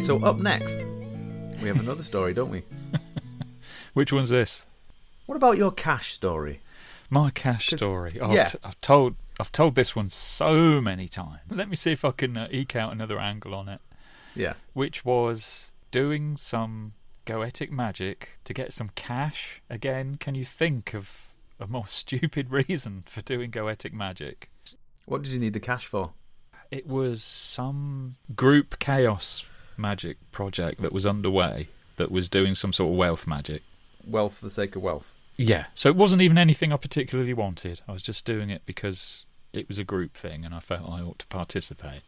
So up next, we have another story, don't we? Which one's this? What about your cash story? My cash story. Oh, yeah. I've, t- I've told I've told this one so many times. Let me see if I can uh, eke out another angle on it. Yeah. Which was doing some goetic magic to get some cash. Again, can you think of a more stupid reason for doing goetic magic? What did you need the cash for? It was some group chaos magic project that was underway that was doing some sort of wealth magic. Wealth for the sake of wealth. Yeah, so it wasn't even anything I particularly wanted. I was just doing it because it was a group thing and I felt I ought to participate.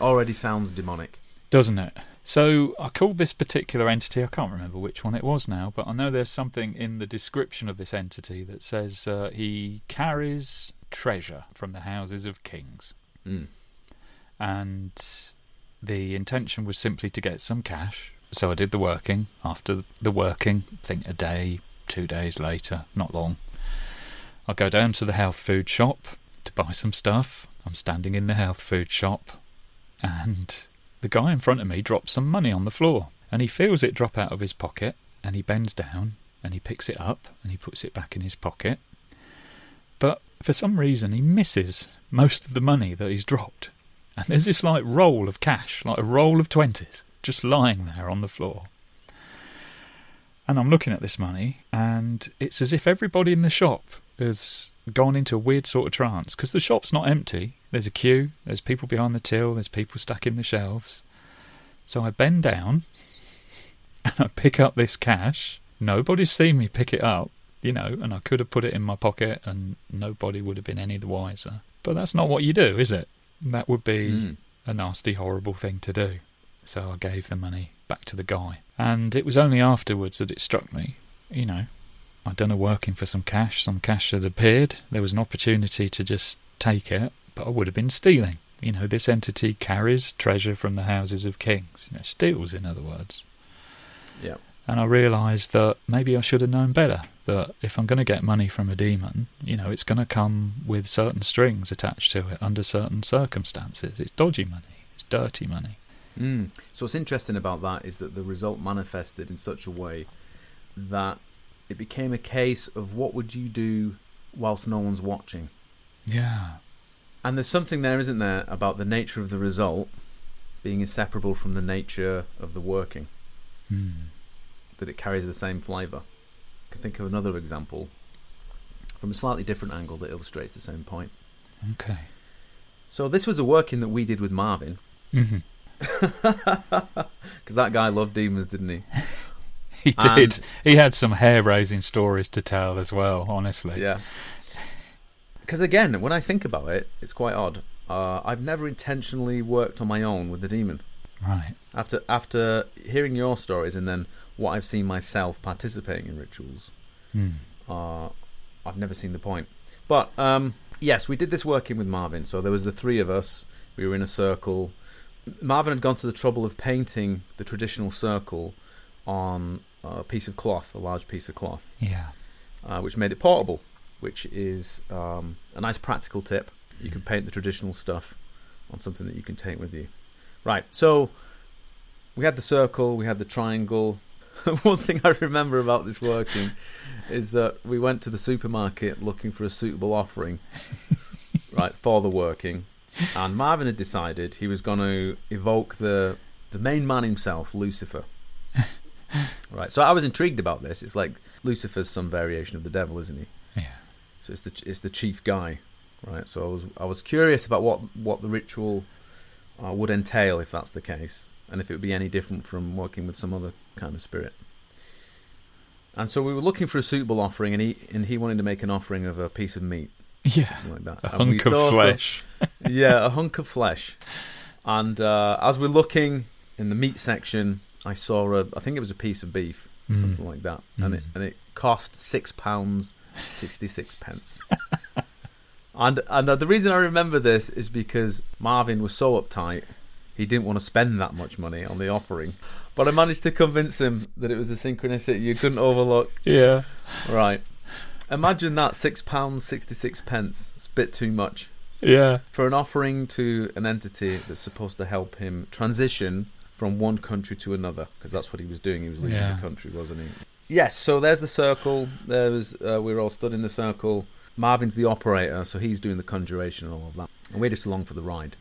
Already sounds demonic. Doesn't it? So I called this particular entity, I can't remember which one it was now, but I know there's something in the description of this entity that says uh, he carries treasure from the houses of kings. Mm. And the intention was simply to get some cash. So I did the working. After the working, I think a day, two days later, not long, I go down to the health food shop to buy some stuff. I'm standing in the health food shop, and the guy in front of me drops some money on the floor. And he feels it drop out of his pocket, and he bends down and he picks it up and he puts it back in his pocket. But for some reason, he misses most of the money that he's dropped. And there's this like roll of cash, like a roll of twenties, just lying there on the floor. And I'm looking at this money, and it's as if everybody in the shop has gone into a weird sort of trance because the shop's not empty. There's a queue, there's people behind the till, there's people stacking the shelves. So I bend down and I pick up this cash. Nobody's seen me pick it up, you know, and I could have put it in my pocket and nobody would have been any the wiser. But that's not what you do, is it? That would be Mm. a nasty, horrible thing to do. So I gave the money back to the guy. And it was only afterwards that it struck me, you know, I'd done a working for some cash, some cash had appeared. There was an opportunity to just take it, but I would have been stealing. You know, this entity carries treasure from the houses of kings, you know, steals, in other words. Yeah. And I realised that maybe I should have known better. That if I'm going to get money from a demon, you know, it's going to come with certain strings attached to it under certain circumstances. It's dodgy money, it's dirty money. Mm. So what's interesting about that is that the result manifested in such a way that it became a case of what would you do whilst no one's watching. Yeah. And there's something there, isn't there, about the nature of the result being inseparable from the nature of the working, Mm. That it carries the same flavour. I can think of another example from a slightly different angle that illustrates the same point. Okay. So this was a working that we did with Marvin, hmm because that guy loved demons, didn't he? He And- did. He had some hair-raising stories to tell as well. Honestly. Yeah. Because again, when I think about it, it's quite odd. Uh, I've never intentionally worked on my own with the demon. Right. After after hearing your stories and then what I've seen myself participating in rituals, Mm. uh, I've never seen the point. But um, yes, we did this working with Marvin. So there was the three of us. We were in a circle. Marvin had gone to the trouble of painting the traditional circle on a piece of cloth, a large piece of cloth Yeah. uh, which made it portable, which is um, a nice practical tip. You can paint the traditional stuff on something that you can take with you. Right, so we had the circle, we had the triangle. One thing I remember about this working is that we went to the supermarket looking for a suitable offering, right, for the working, and Marvin had decided he was going to evoke the the main man himself, Lucifer. Right, so I was intrigued about this. It's like Lucifer's some variation of the devil, isn't he? Yeah. So it's the it's the chief guy, right? So I was I was curious about what what the ritual uh, would entail if that's the case, and if it would be any different from working with some other kind of spirit. And so we were looking for a suitable offering, and he and he wanted to make an offering of a piece of meat, Yeah. like that. A And hunk of saw some- flesh. yeah, a hunk of flesh. And uh, as we're looking in the meat section, I saw a I think it was a piece of beef, Mm. something like that, and it Mm. and it cost six pounds sixty six pence. and and the reason I remember this is because Marvin was so uptight, he didn't want to spend that much money on the offering, but I managed to convince him that it was a synchronicity you couldn't overlook. Yeah. Right. Imagine that six pounds sixty six pence. It's a bit too much Yeah. for an offering to an entity that's supposed to help him transition from one country to another because that's what he was doing. He was leaving Yeah. the country, wasn't he? Yes. So there's the circle. There was uh, we were all stood in the circle. Marvin's the operator, so he's doing the conjuration and all of that, and we're just along for the ride.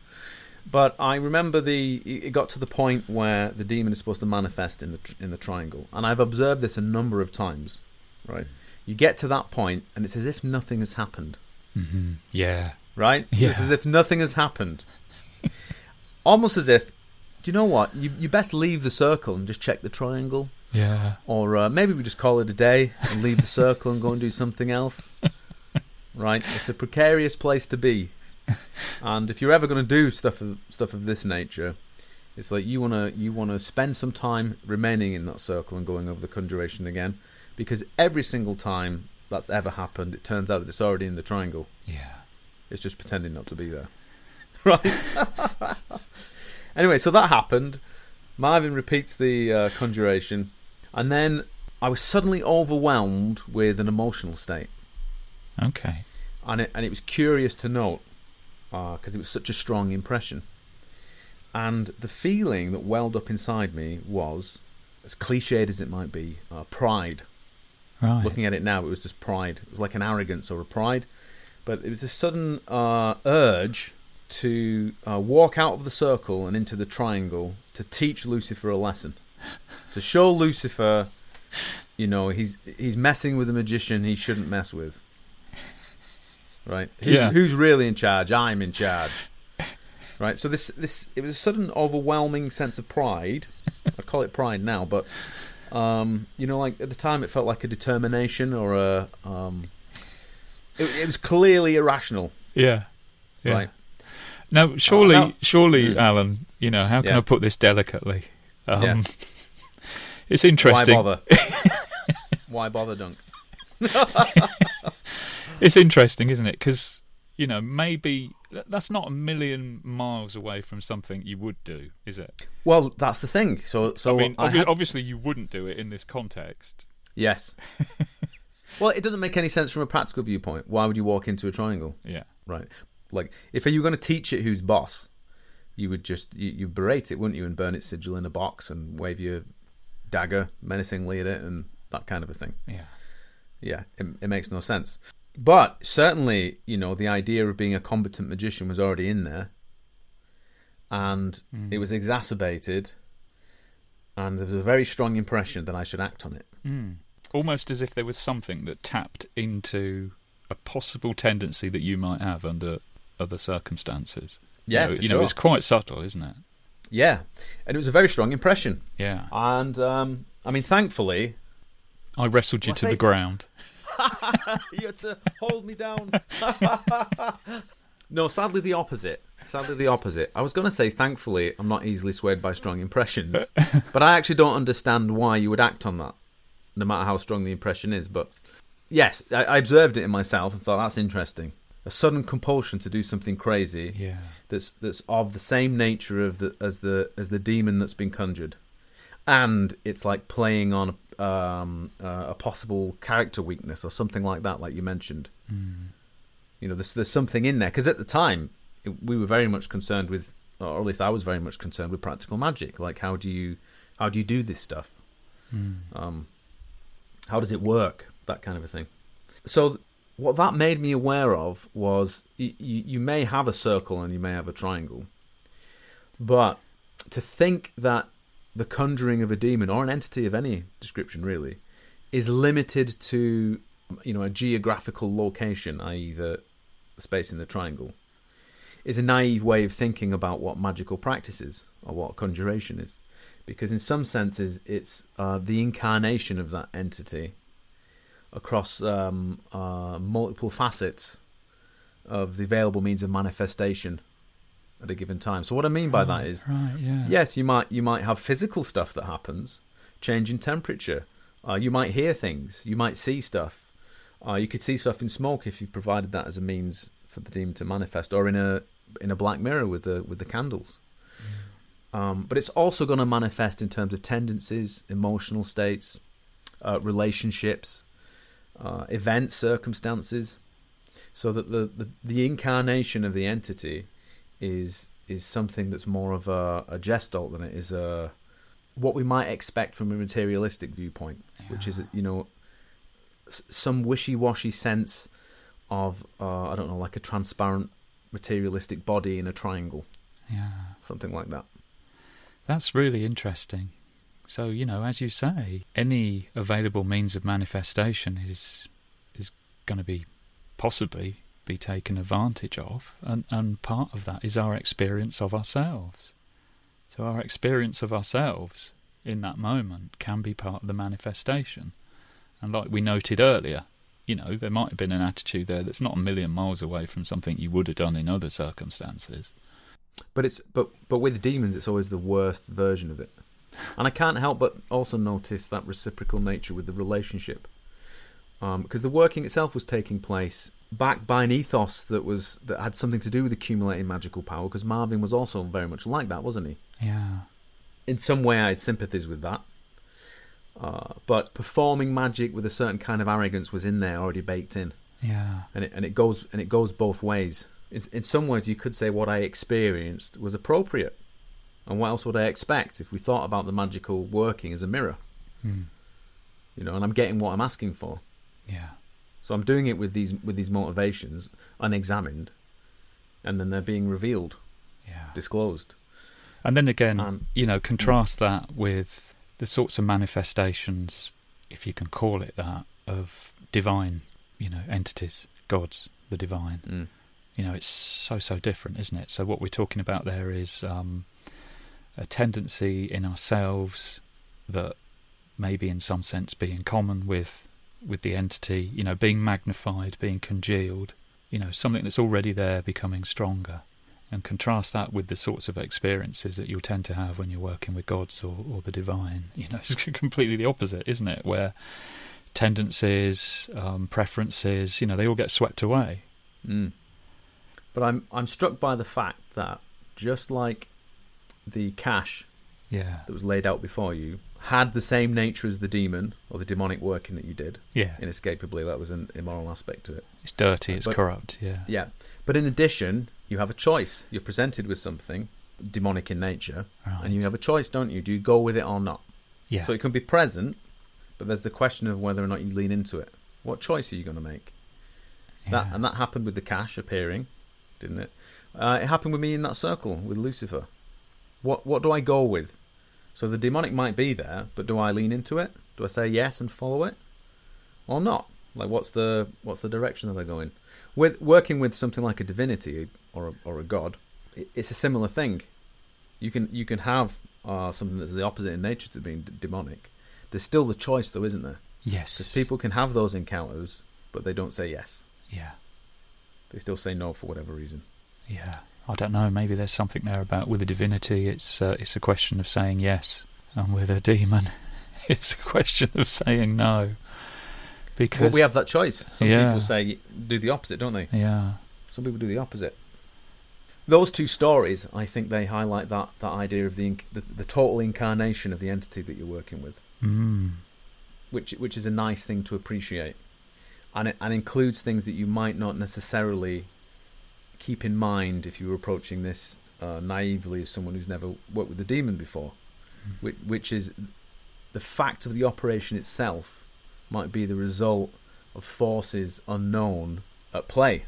But I remember the it got to the point where the demon is supposed to manifest in the in the triangle, and I've observed this a number of times. Right, you get to that point, and it's as if nothing has happened. hmm Yeah. Right, Yeah. it's as if nothing has happened. Almost as if, do you know what? You you best leave the circle and just check the triangle, Yeah. or uh, maybe we just call it a day and leave the circle and go and do something else. Right, it's a precarious place to be. And if you're ever going to do stuff of stuff of this nature, it's like you wanna you wanna spend some time remaining in that circle and going over the conjuration again, because every single time that's ever happened, it turns out that it's already in the triangle. Yeah. It's just pretending not to be there, right? anyway, so that happened. Marvin repeats the uh, conjuration, and then I was suddenly overwhelmed with an emotional state Okay. and it and it was curious to note because it was such a strong impression. And the feeling that welled up inside me was, as cliched as it might be, uh, pride. Right. Looking at it now, it was just pride. It was like an arrogance or a pride, but it was this sudden uh, urge to uh, walk out of the circle and into the triangle to teach Lucifer a lesson, to show Lucifer, you know, he's he's messing with a magician he shouldn't mess with. Right? Who's, Yeah. who's really in charge? I'm in charge. Right. So this this it was a sudden overwhelming sense of pride. I call it pride now, but um, you know, like at the time, it felt like a determination or a. Um, it, it was clearly irrational, Yeah. yeah. right? Now, surely, now- surely, Hmm. Alan, you know, how can Yeah. I put this delicately? Um, Yeah. It's interesting. Why bother? Why bother, Dunk? It's interesting, isn't it? Because you know, maybe that's not a million miles away from something you would do, is it? Well, that's the thing. So, so I mean, I obvi- had- obviously, you wouldn't do it in this context. yes. well, it doesn't make any sense from a practical viewpoint. Why would you walk into a triangle? Yeah. Right. Like, if you were going to teach it who's boss, you would just you, you berate it, wouldn't you, and burn its sigil in a box and wave your dagger menacingly at it and that kind of a thing. Yeah. Yeah, it, it makes no sense. But certainly, you know, the idea of being a competent magician was already in there, and it was exacerbated, and there was a very strong impression that I should act on it. Mm. Almost as if there was something that tapped into a possible tendency that you might have under other circumstances. Yeah, you know, you know, it's quite subtle, isn't it? Yeah, and it was a very strong impression. Yeah. And um, I mean, thankfully, I wrestled you Well, to the ground. you had to hold me down. no, sadly the opposite. Sadly the opposite. I was going to say, thankfully, I'm not easily swayed by strong impressions, but I actually don't understand why you would act on that, no matter how strong the impression is. But yes, I, I observed it in myself and thought that's interesting. A sudden compulsion to do something crazy Yeah. that's that's of the same nature of the as the as the demon that's been conjured, and it's like playing on um, uh, a possible character weakness or something like that, like you mentioned. You know, there's there's something in there because at the time it, we were very much concerned with, or at least I was very much concerned with practical magic. Like, how do you how do you do this stuff? Um, how does it work? That kind of a thing. So what that made me aware of was you, you may have a circle and you may have a triangle, but to think that the conjuring of a demon or an entity of any description really is limited to you know a geographical location, i.e., the, space in the triangle, is a naive way of thinking about what magical practice is or what conjuration is, because in some senses it's uh, the incarnation of that entity across um, uh, multiple facets of the available means of manifestation at a given time. So what I mean by that is, Right, yeah. yes, you might you might have physical stuff that happens, change in temperature. Uh, you might hear things. You might see stuff. Uh, you could see stuff in smoke if you've provided that as a means for the demon to manifest, or in a in a black mirror with the with the candles. Um, but it's also going to manifest in terms of tendencies, emotional states, uh, relationships, uh, events, circumstances, so that the, the the incarnation of the entity is is something that's more of a, a gestalt than it is a what we might expect from a materialistic viewpoint, which is you know some wishy-washy sense of uh, I don't know, like a transparent materialistic body in a triangle, yeah. something like that. That's really interesting. So, you know, as you say, any available means of manifestation is is going to be possibly be taken advantage of, and, and part of that is our experience of ourselves. So, our experience of ourselves in that moment can be part of the manifestation. And like we noted earlier, you know, there might have been an attitude there that's not a million miles away from something you would have done in other circumstances. But it's but but with demons, it's always the worst version of it, and I can't help but also notice that reciprocal nature with the relationship, because the working itself was taking place backed by an ethos that was that had something to do with accumulating magical power. Because Marvin was also very much like that, wasn't he? Yeah. In some way, I had sympathies with that. Uh, but performing magic with a certain kind of arrogance was in there, already baked in Yeah. and it and it goes and it goes both ways. In, in some ways, you could say what I experienced was appropriate, and what else would I expect if we thought about the magical working as a mirror? Hmm. You know, and I'm getting what I'm asking for, Yeah. so I'm doing it with these with these motivations unexamined, and then they're being revealed, Yeah. disclosed. And then again, Um, you know, contrast that with the sorts of manifestations, if you can call it that, of divine, you know, entities, gods, the divine. Mm. You know, it's so so different, isn't it? So what we're talking about there is um, a tendency in ourselves that maybe in some sense be in common with with the entity. You know, being magnified, being congealed. You know, something that's already there becoming stronger and contrast that with the sorts of experiences that you'll tend to have when you're working with gods or, or the divine. You know, it's completely the opposite, isn't it? Where tendencies, um, preferences, you know, they all get swept away. Mm. But I'm I'm struck by the fact that just like the cash Yeah, that was laid out before you had the same nature as the demon or the demonic working that you did. yeah. Inescapably, that was an immoral aspect to it. It's dirty, it's But- corrupt. Yeah, Yeah. But in addition, you have a choice. You're presented with something demonic in nature, right. and you have a choice, don't you? Do you go with it or not? yeah, So it can be present, but there's the question of whether or not you lean into it. What choice are you going to make? That and that happened with the cash appearing, didn't it? Uh, it happened with me in that circle with Lucifer. What what do I go with? So the demonic might be there, but do I lean into it? Do I say yes and follow it, or not? Like what's the what's the direction that I go in? With working with something like a divinity or a, or a god, it's a similar thing. You can you can have uh, something that's the opposite in nature to being d- demonic. There's still the choice, though, isn't there? yes, Because people can have those encounters, but they don't say yes. yeah, They still say no for whatever reason. yeah. I don't know. Maybe there's something there about with a divinity. It's uh, it's a question of saying yes, and with a demon, it's a question of saying no. Because But we have that choice. Some Yeah. people say do the opposite, don't they? yeah, Some people do the opposite. Those two stories, I think, they highlight that, that idea of the, the the total incarnation of the entity that you're working with, mm, which which is a nice thing to appreciate, and it and includes things that you might not necessarily keep in mind if you were approaching this uh, naively as someone who's never worked with the demon before, which, which is the fact of the operation itself might be the result of forces unknown at play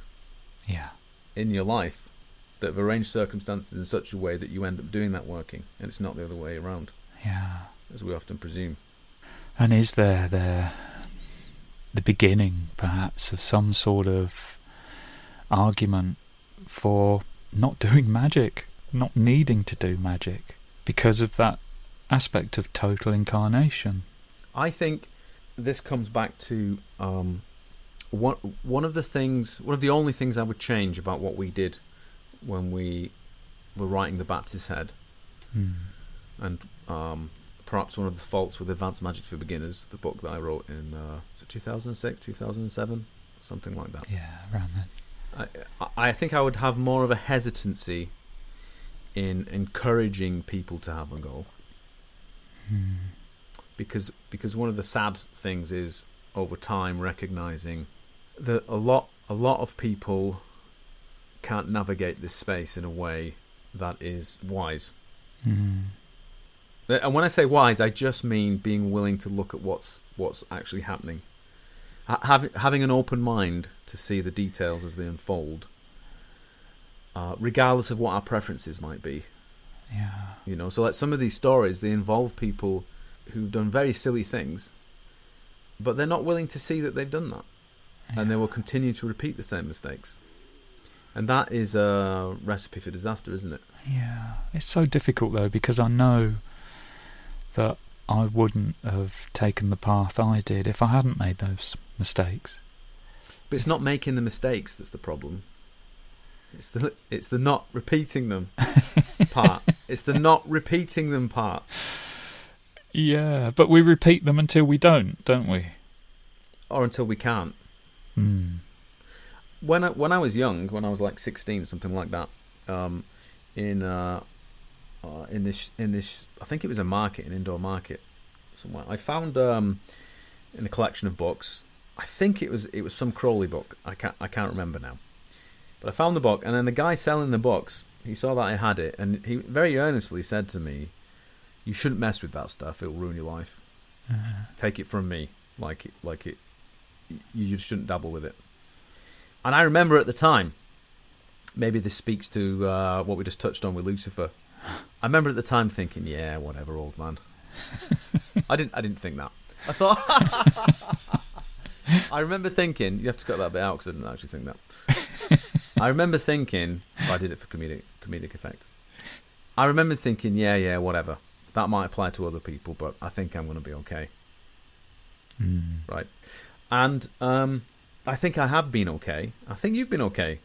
yeah, in your life that have arranged circumstances in such a way that you end up doing that working, and it's not the other way around, yeah. as we often presume. And is there there the beginning, perhaps, of some sort of argument for not doing magic, not needing to do magic, because of that aspect of total incarnation? I think this comes back to um, one one of the things, one of the only things I would change about what we did when we were writing the Baptist Head, Hmm. and um, perhaps one of the faults with Advanced Magic for Beginners, the book that I wrote in uh, 2006, 2007, something like that. Yeah, around then. I, I think I would have more of a hesitancy in encouraging people to have a goal Hmm. because because one of the sad things is over time recognizing that a lot a lot of people can't navigate this space in a way that is wise. Mm. And when I say wise, I just mean being willing to look at what's what's actually happening, ha- having having an open mind to see the details as they unfold, uh, regardless of what our preferences might be. Yeah. You know, so like some of these stories, they involve people who've done very silly things, but they're not willing to see that they've done that, and they will continue to repeat the same mistakes. And that is a recipe for disaster, isn't it? Yeah, it's so difficult though because I know that I wouldn't have taken the path I did if I hadn't made those mistakes. But it's not making the mistakes that's the problem. It's the it's the not repeating them part. It's the not repeating them part. Yeah, but we repeat them until we don't, don't we? Or until we can't. Mm. When I when I was young, when I was like sixteen, something like that, um, in uh, uh, in this in this I think it was a market, an indoor market somewhere. I found um, in a collection of books. I think it was it was some Crowley book. I can't I can't remember now. But I found the book, and then the guy selling the books, he saw that I had it, and he very earnestly said to me, "You shouldn't mess with that stuff. It'll ruin your life. Uh, Take it from me, like it, like it. You just shouldn't dabble with it." And I remember at the time, maybe this speaks to uh, what we just touched on with Lucifer. I remember at the time thinking, "Yeah, whatever, old man." I didn't. I didn't think that. I thought. I remember thinking. You have to cut that bit out because I didn't actually think that. I remember thinking. I did it for comedic comedic effect. I remember thinking, yeah, yeah, whatever. That might apply to other people, but I think I'm going to be okay, mm. right? And um, I think I have been okay. I think you've been okay.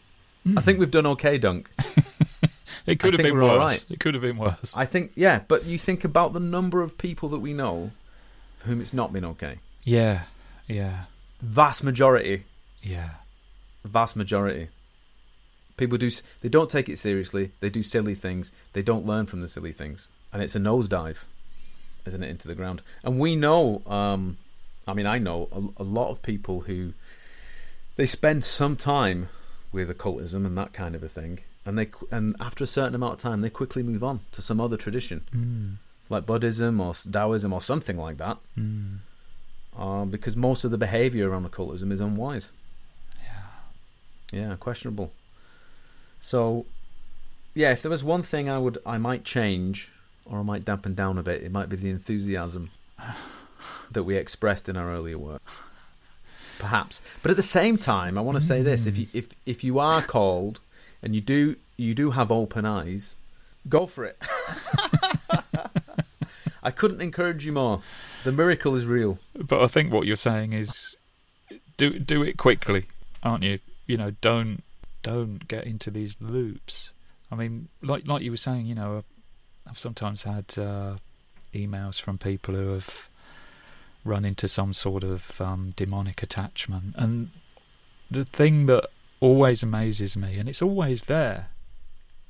I think we've done okay, Dunk. it could I have been worse. right. It could have been worse. I think, yeah, but you think about the number of people that we know for whom it's not been okay. yeah, yeah, Vast majority yeah. vast majority. People do. They don't take it seriously. They do silly things. They don't learn from the silly things, and it's a nosedive, isn't it, into the ground? And we know. Um, I mean, I know a, a lot of people who they spend some time with occultism and that kind of a thing, and they and after a certain amount of time, they quickly move on to some other tradition, Mm. like Buddhism or Taoism or something like that, Mm. um, because most of the behavior around occultism is unwise. Yeah. Yeah, questionable. So, yeah, if there was one thing I would, I might change, or I might dampen down a bit, it might be the enthusiasm that we expressed in our earlier work. Perhaps, but at the same time, I want to say this: if you if if you are called and you do you do have open eyes, go for it. I couldn't encourage you more. The miracle is real. But I think what you're saying is do do it quickly, aren't you? You know, don't don't get into these loops. I mean, like like you were saying, you know, I've sometimes had uh, emails from people who have run into some sort of um, demonic attachment, and the thing that always amazes me, and it's always there,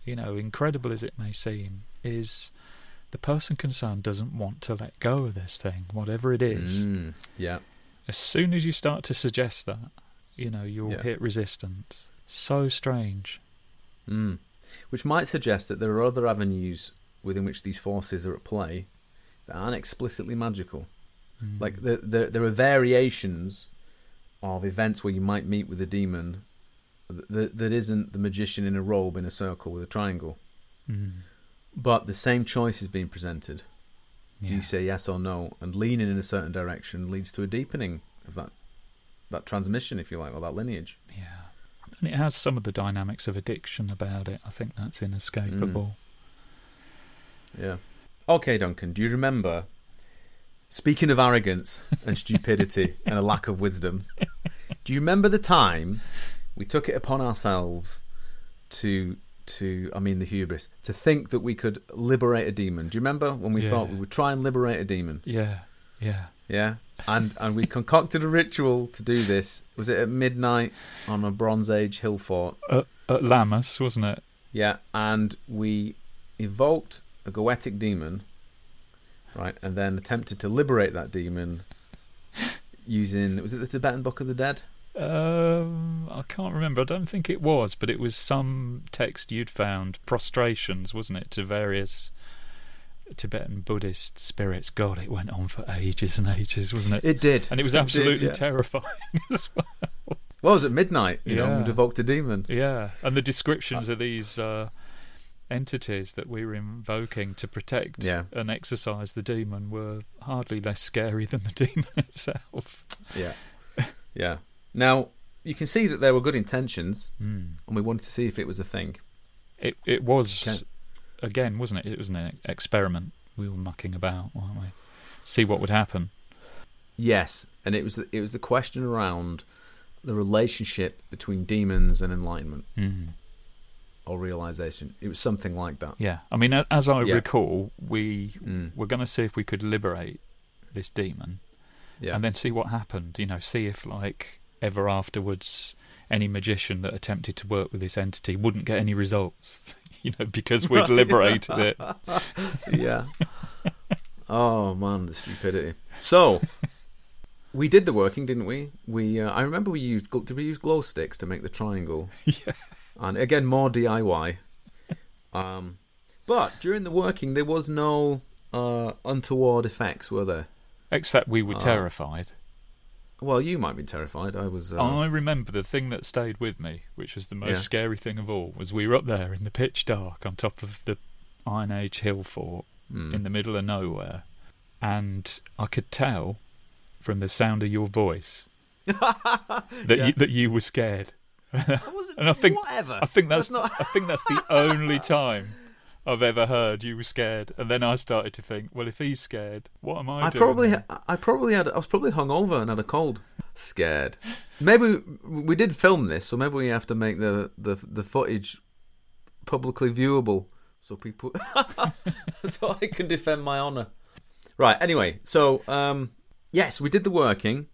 you know, incredible as it may seem, is the person concerned doesn't want to let go of this thing, whatever it is Mm, yeah, as soon as you start to suggest that, you know, you'll Yeah. hit resistance. So strange. Mm. Which might suggest that there are other avenues within which these forces are at play that aren't explicitly magical. Mm. Like there, there, there are variations of events where you might meet with a demon that, that isn't the magician in a robe in a circle with a triangle, Mm. but the same choice is being presented. Do you say yes or no? And leaning in a certain direction leads to a deepening of that that transmission, if you like, or that lineage. yeah. And it has some of the dynamics of addiction about it. I think that's inescapable. Yeah. Okay, Duncan, do you remember? Speaking of arrogance and stupidity and a lack of wisdom, do you remember the time we took it upon ourselves to to I mean the hubris to think that we could liberate a demon? Do you remember when we Yeah. thought we would try and liberate a demon? Yeah. Yeah. Yeah. And and we concocted a ritual to do this. Was it at midnight on a Bronze Age hill fort? At, at Lammas, wasn't it? Yeah, and we evoked a goetic demon, right, and then attempted to liberate that demon using was it the Tibetan Book of the Dead? Um, I can't remember. I don't think it was, but it was some text you'd found prostrations, wasn't it, to various Tibetan Buddhist spirits. God, it went on for ages and ages, wasn't it? It did, and it was did, absolutely yeah. terrifying as well. Well, it was at midnight. You know, Yeah. we'd evoked a demon. Yeah, and the descriptions of these uh, entities that we were invoking to protect Yeah. and exorcise the demon were hardly less scary than the demon itself. Yeah, yeah. Now you can see that there were good intentions, Mm. and we wanted to see if it was a thing. It it was Okay. again, wasn't it? It was an experiment. We were mucking about, weren't we? See what would happen. Yes, and it was the, it was the question around the relationship between demons and enlightenment Mm. or realization. It was something like that. Yeah, I mean, as I Yeah. recall, we Mm. were going to see if we could liberate this demon, Yeah, and then see what happened. You know, see if like ever afterwards any magician that attempted to work with this entity wouldn't get any results. you know, because we'd liberated it. yeah. Oh man, the stupidity. So we did the working, didn't we? We uh, I remember we used did we use glow sticks to make the triangle? Yeah. And again, more DIY. Um, but during the working, there was no uh, untoward effects, were there? Except we were Ah. terrified. Well, you might be terrified. I was. Uh, I remember the thing that stayed with me, which was the most Yeah. scary thing of all, was we were up there in the pitch dark on top of the Iron Age hill fort hmm. in the middle of nowhere, and I could tell from the sound of your voice that Yeah. you, that you were scared. I wasn't- and I think- whatever. I think that's, not. I think that's the only time I've ever heard you were scared. And then I started to think, well, if he's scared, what am I, I doing? probably, I probably had, I was probably hungover and had a cold. Scared. Maybe we, we did film this, so maybe we have to make the the, the footage publicly viewable, so people, so I can defend my honour. Right. Anyway, so um, yes, we did the working.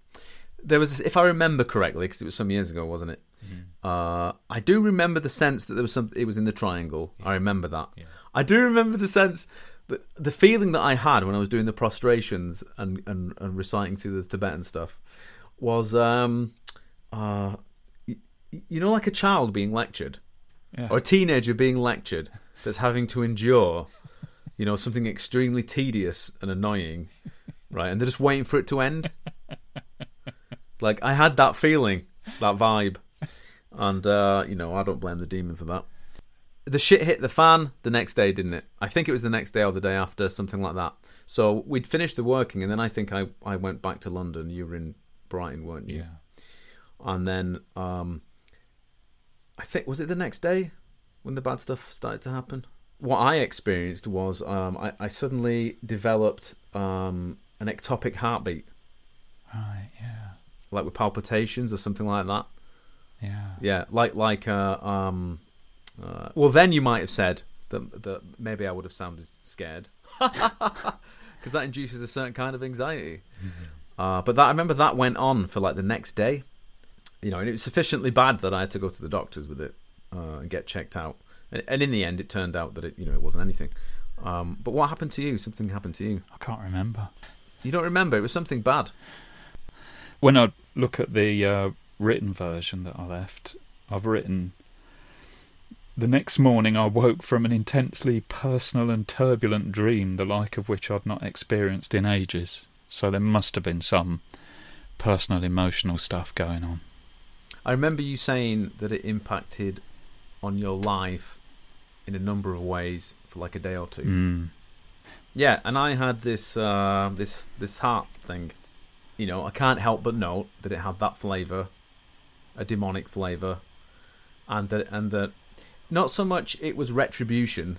There was, if I remember correctly, because it was some years ago, wasn't it? Mm-hmm. Uh, I do remember the sense that there was some. It was in the triangle. I remember that. Yeah. I do remember the sense, the, the feeling that I had when I was doing the prostrations and, and, and reciting through the Tibetan stuff was, um, uh, y- you know, like a child being lectured Yeah. or a teenager being lectured that's having to endure, you know, something extremely tedious and annoying, right? And they're just waiting for it to end. Like I had that feeling, that vibe, and uh, you know, I don't blame the demon for that. The shit hit the fan the next day, didn't it? I think it was the next day or the day after, something like that. So we'd finished the working, and then I think I, I went back to London. You were in Brighton, weren't you? yeah. and then um, I think was it the next day when the bad stuff started to happen. What I experienced was um, I, I suddenly developed um, an ectopic heartbeat, Right. Yeah. like with palpitations or something like that. Yeah. Yeah, like like uh, um, uh, well, then you might have said that that maybe I would have sounded scared because that induces a certain kind of anxiety. Uh, but that I remember that went on for like the next day, you know, and it was sufficiently bad that I had to go to the doctors with it uh, and get checked out. And, and in the end, it turned out that it you know it wasn't anything. Um, but what happened to you? Something happened to you. I can't remember. You don't remember? It was something bad. When I look at the uh, written version that I left, I've written. The next morning, I woke from an intensely personal and turbulent dream, the like of which I'd not experienced in ages. So there must have been some personal, emotional stuff going on. I remember you saying that it impacted on your life in a number of ways for like a day or two. Mm. Yeah, and I had this uh, this this heart thing. You know, I can't help but note that it had that flavour, a demonic flavour, and that and that not so much it was retribution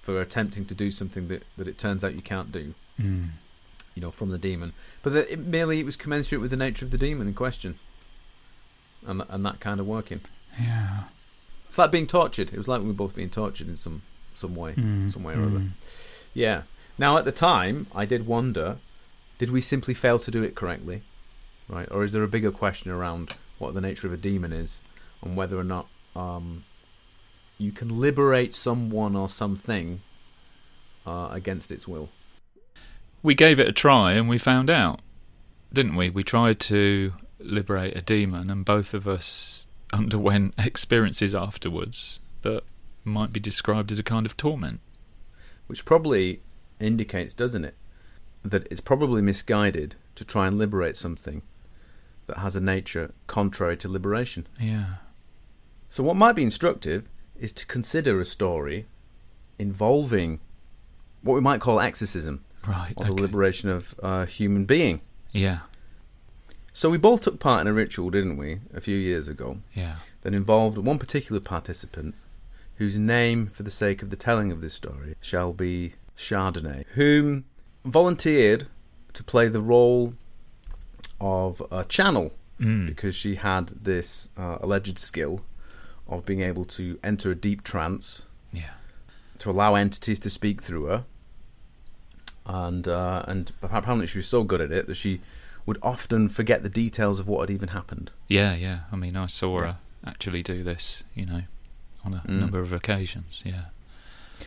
for attempting to do something that, that it turns out you can't do. Mm. You know, from the demon, but that it merely it was commensurate with the nature of the demon in question, and and that kind of working. Yeah. It's like being tortured. It was like we were both being tortured in some some way. Mm. some way or other. Mm. Yeah. Now, at the time, I did wonder did we simply fail to do it correctly? Right? Or is there a bigger question around what the nature of a demon is and whether or not um, you can liberate someone or something uh, against its will? We gave it a try and we found out, didn't we? We tried to liberate a demon, and both of us underwent experiences afterwards that might be described as a kind of torment. Which probably indicates, doesn't it, that it's probably misguided to try and liberate something that has a nature contrary to liberation. Yeah. So, what might be instructive is to consider a story involving what we might call exorcism, Right. or the liberation of a human being. Yeah. So, we both took part in a ritual, didn't we, a few years ago, Yeah. that involved one particular participant whose name, for the sake of the telling of this story, shall be Chardonnay, whom volunteered to play the role of a channel Mm. because she had this uh, alleged skill of being able to enter a deep trance Yeah. to allow entities to speak through her. And uh, and apparently she was so good at it that she would often forget the details of what had even happened. Yeah. Yeah. I mean, I saw her actually do this. You know, on a Mm. number of occasions. Yeah.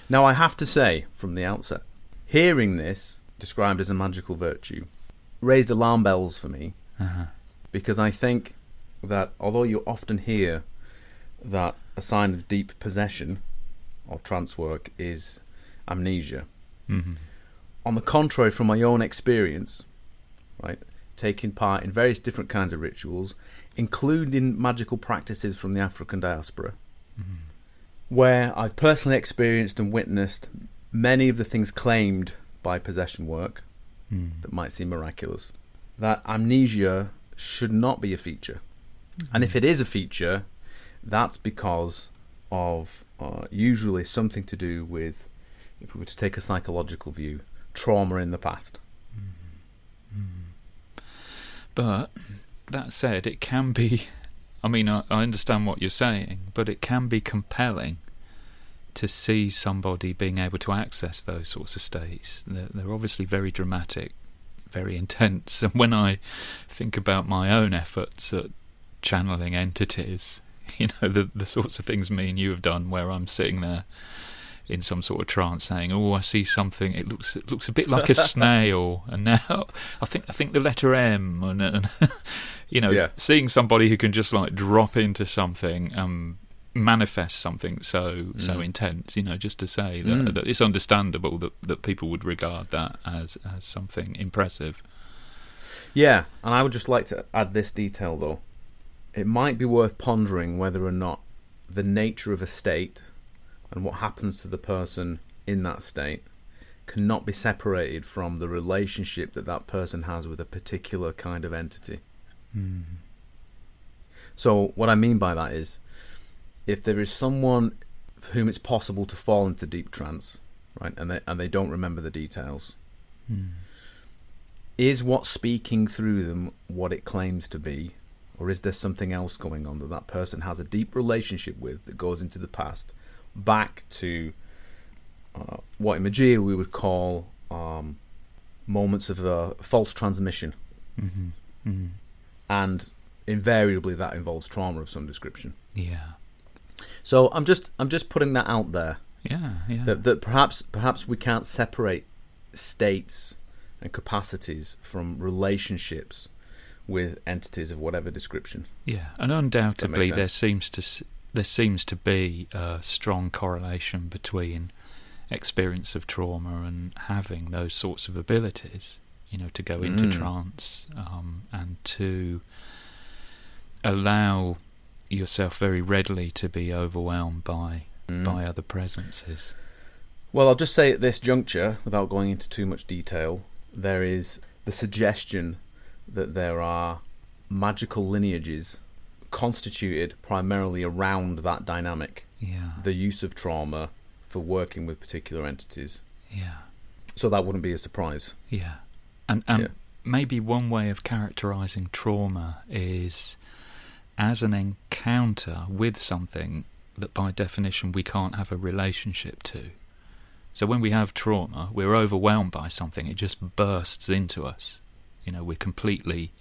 Now I have to say from the outset, hearing this described as a magical virtue raised alarm bells for me Uh-huh. because I think that although you often hear that a sign of deep possession or trance work is amnesia, hmm on the contrary, from my own experience, right, taking part in various different kinds of rituals, including magical practices from the African diaspora, where I've personally experienced and witnessed many of the things claimed by possession work Mm. that might seem miraculous, that amnesia should not be a feature. And if it is a feature, that's because of uh, usually something to do with, if we were to take a psychological view, trauma in the past. But that said, it can be. I mean, I, I understand what you're saying, but it can be compelling to see somebody being able to access those sorts of states. They're, they're obviously very dramatic, very intense. And when I think about my own efforts at channeling entities, you know, the the sorts of things me and you have done, where I'm sitting there in some sort of trance, saying, "Oh, I see something. It looks it looks a bit like a snail." And now I think I think the letter M, and, and you know, Yeah. seeing somebody who can just like drop into something, um, manifest something so so Mm. intense. You know, just to say that, Mm. that it's understandable that that people would regard that as as something impressive. Yeah, and I would just like to add this detail though. It might be worth pondering whether or not the nature of a state and what happens to the person in that state cannot be separated from the relationship that that person has with a particular kind of entity. Mm. So, what I mean by that is if there is someone for whom it's possible to fall into deep trance, right, and they, and they don't remember the details, Mm. is what's speaking through them what it claims to be or is there something else going on that that person has a deep relationship with that goes into the past back to uh, what in Magia we would call um, moments of uh, false transmission Mhm. Mm. and invariably that involves trauma of some description Yeah. So i'm just i'm just putting that out there Yeah. Yeah. that, that perhaps perhaps we can't separate states and capacities from relationships with entities of whatever description. Yeah, and undoubtedly there seems to there seems to be a strong correlation between experience of trauma and having those sorts of abilities. You know, to go into Mm. trance um, and to allow yourself very readily to be overwhelmed by Mm. by other presences. Well, I'll just say at this juncture, without going into too much detail, there is the suggestion that there are magical lineages constituted primarily around that dynamic Yeah, the use of trauma for working with particular entities. yeah, So that wouldn't be a surprise. yeah, and and Yeah. maybe one way of characterizing trauma is as an encounter with something that by definition we can't have a relationship to. So when we have trauma, we're overwhelmed by something, it just bursts into us. You know, we're completely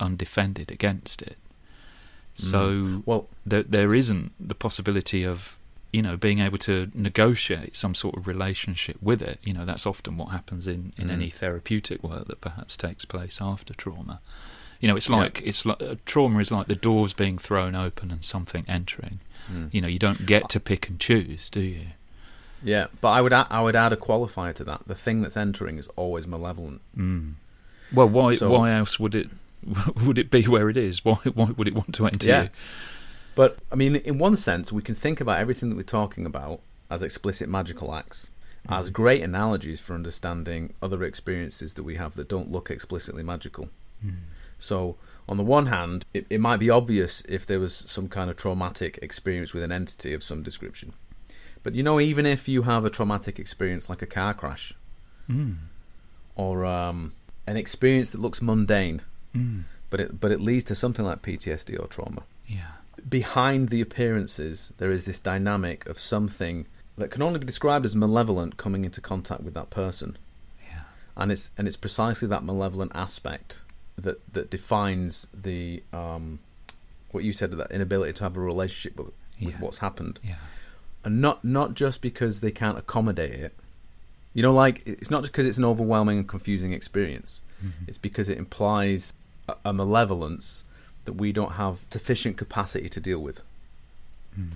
undefended against it. So Well, there, there isn't the possibility of you know being able to negotiate some sort of relationship with it you know that's often what happens in in Mm. any therapeutic work that perhaps takes place after trauma You know, it's Yeah. like it's like uh, trauma is like the doors being thrown open and something entering. Mm. You know, you don't get to pick and choose, do you? Yeah, but I would add, I would add a qualifier to that. The thing that's entering is always malevolent. Mm. Well, why So- why else would it would it be where it is? Why why would it want to enter Yeah. you? But I mean, in one sense, we can think about everything that we're talking about as explicit magical acts, as Mhm. great analogies for understanding other experiences that we have that don't look explicitly magical. Mm. So, on the one hand, it, it might be obvious if there was some kind of traumatic experience with an entity of some description. But you know, even if you have a traumatic experience like a car crash Mm. or um, an experience that looks mundane, Mm. but it but it leads to something like PTSD or trauma. Yeah. Behind the appearances, there is this dynamic of something that can only be described as malevolent coming into contact with that person, Yeah. and it's and it's precisely that malevolent aspect that that defines the um, what you said that inability to have a relationship with, with Yeah. what's happened, Yeah. and not not just because they can't accommodate it. You know, like it's not just because it's an overwhelming and confusing experience. Mhm. It's because it implies a, a malevolence that we don't have sufficient capacity to deal with. Mm.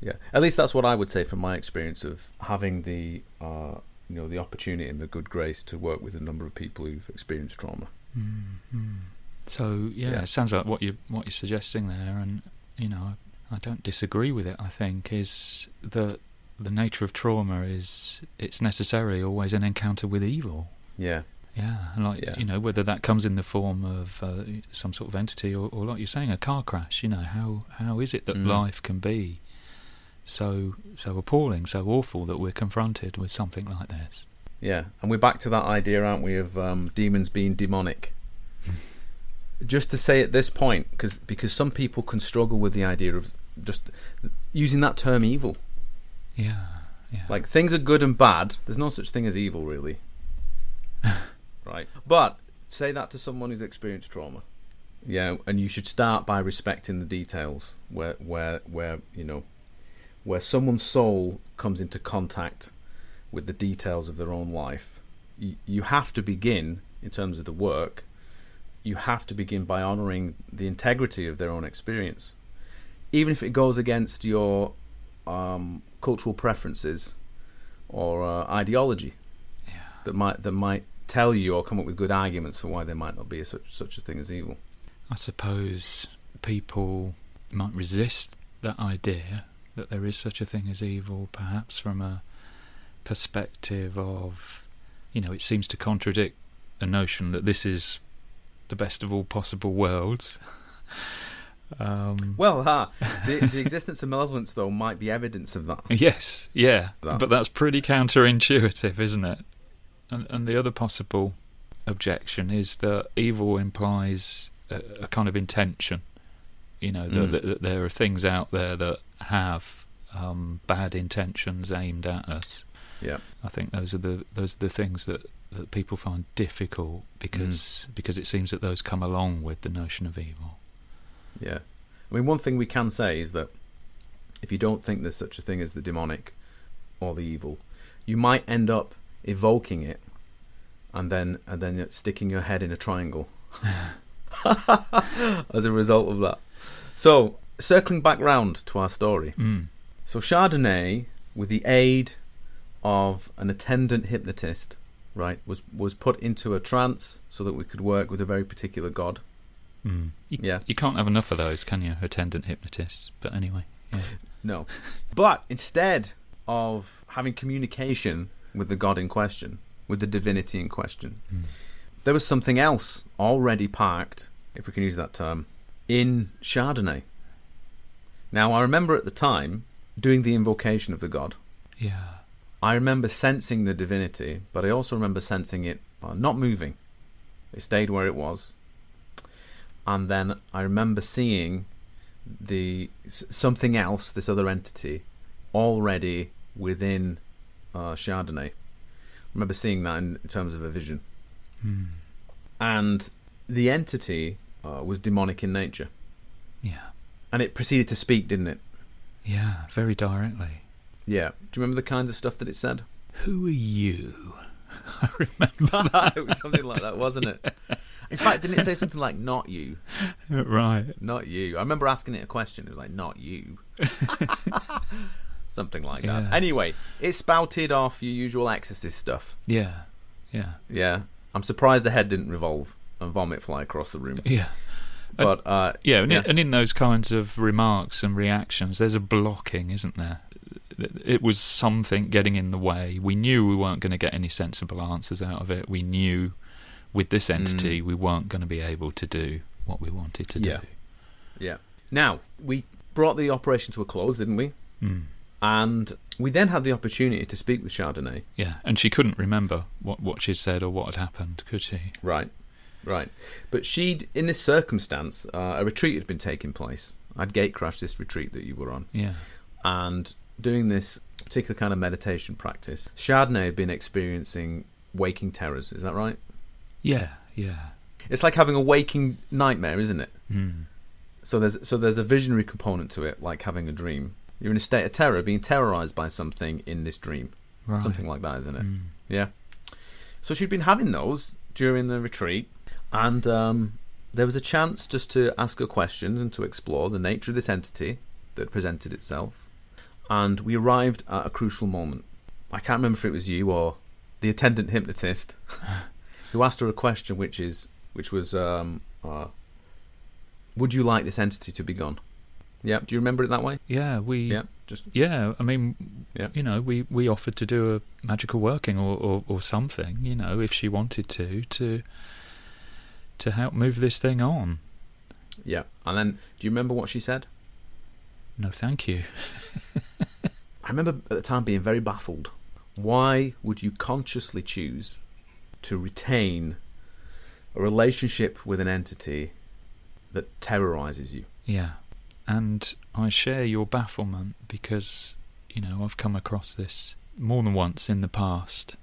Yeah, at least that's what I would say from my experience of having the uh, you know the opportunity and the good grace to work with a number of people who've experienced trauma. Mm, mm. So yeah, Yeah. it sounds like what you what you're suggesting there, and you know, I, I don't disagree with it. I think is that the nature of trauma is it's necessarily always an encounter with evil. Yeah, Yeah, and like Yeah. you know, whether that comes in the form of uh, some sort of entity or, or like you're saying, a car crash. You know, how how is it that Mm. life can be so so appalling, so awful that we're confronted with something like this? Yeah, and we're back to that idea, aren't we, of um, demons being demonic? just to say at this point, because because some people can struggle with the idea of just using that term evil. Yeah, yeah. Like things are good and bad. There's no such thing as evil, really. right. But say that to someone who's experienced trauma. Yeah, and you should start by respecting the details where where where you know where someone's soul comes into contact with the details of their own life. You, you have to begin in terms of the work. You have to begin by honoring the integrity of their own experience, even if it goes against your um, cultural preferences or uh, ideology yeah. that might that might tell you or come up with good arguments for why there might not be a such such a thing as evil. I suppose people might resist that idea that there is such a thing as evil, perhaps from a perspective of, you know, it seems to contradict the notion that this is the best of all possible worlds. um, Well, ha, the, the existence of malevolence though might be evidence of that. yes, yeah, That- but that's pretty counterintuitive, isn't it? And, and the other possible objection is that evil implies a, a kind of intention. You know, that, Mm. that, that there are things out there that have um, bad intentions aimed at us. Yeah, I think those are the those are the things that, that people find difficult because because it seems that those come along with the notion of evil. yeah. I mean, one thing we can say is that if you don't think there's such a thing as the demonic or the evil, you might end up evoking it and then and then sticking your head in a triangle as a result of that. So, circling back round to our story. Mm. So Chardonnay, with the aid of an attendant hypnotist, right, was was put into a trance so that we could work with a very particular god. Mm. You, Yeah. you can't have enough of those, can you? Attendant hypnotists. But anyway, yeah. No, but instead of having communication with the god in question, with the divinity in question, Mm. there was something else already parked, if we can use that term, in Chardonnay. Now, I remember at the time doing the invocation of the god. yeah. I remember sensing the divinity, but I also remember sensing it uh, not moving. It stayed where it was. And then I remember seeing the something else, this other entity, already within uh, Chardonnay. I remember seeing that in, in terms of a vision. Mm. And the entity uh, was demonic in nature. Yeah. And it proceeded to speak, didn't it? Yeah. Very directly. Yeah. Do you remember the kinds of stuff that it said? Who are you? I remember. That. it was something like that, wasn't it? In fact, didn't it say something like "not you"? right. Not you. I remember asking it a question. It was like, "Not you." something like that. Yeah. Anyway, it spouted off your usual exorcist stuff. Yeah. Yeah. Yeah, I'm surprised the head didn't revolve and vomit fly across the room. Yeah. But uh, Yeah, and, Yeah. In, and in those kinds of remarks and reactions, there's a blocking, isn't there? It was something getting in the way. We knew we weren't going to get any sensible answers out of it. We knew with this entity we weren't going to be able to do what we wanted to do. Yeah. yeah. Now we brought the operation to a close, didn't we? Mm. And we then had the opportunity to speak with Chardonnay. Yeah, and she couldn't remember what, what she'd said or what had happened, could she? Right, right. But she'd, in this circumstance, uh, a retreat had been taking place. I'd gate crashed this retreat that you were on, Yeah. and doing this particular kind of meditation practice. Chardonnay had been experiencing waking terrors. Is that right? Yeah, yeah. It's like having a waking nightmare, isn't it? Mm. So there's so there's a visionary component to it, like having a dream. You're in a state of terror, being terrorized by something in this dream, Right. something like that, isn't it? Mm. Yeah. So she'd been having those during the retreat, and um, there was a chance just to ask her questions and to explore the nature of this entity that presented itself. And we arrived at a crucial moment. I can't remember if it was you or the attendant hypnotist who asked her a question, which is, which was, um, uh, would you like this entity to be gone? Yeah. Do you remember it that way? Yeah, we. Yeah. Just Yeah, I mean, Yeah. you know, we, we offered to do a magical working or, or, or something, you know, if she wanted to, to to help move this thing on. yeah. And then, do you remember what she said? No, thank you. I remember at the time being very baffled. Why would you consciously choose to retain a relationship with an entity that terrorizes you? Yeah. And I share your bafflement because, you know, I've come across this more than once in the past.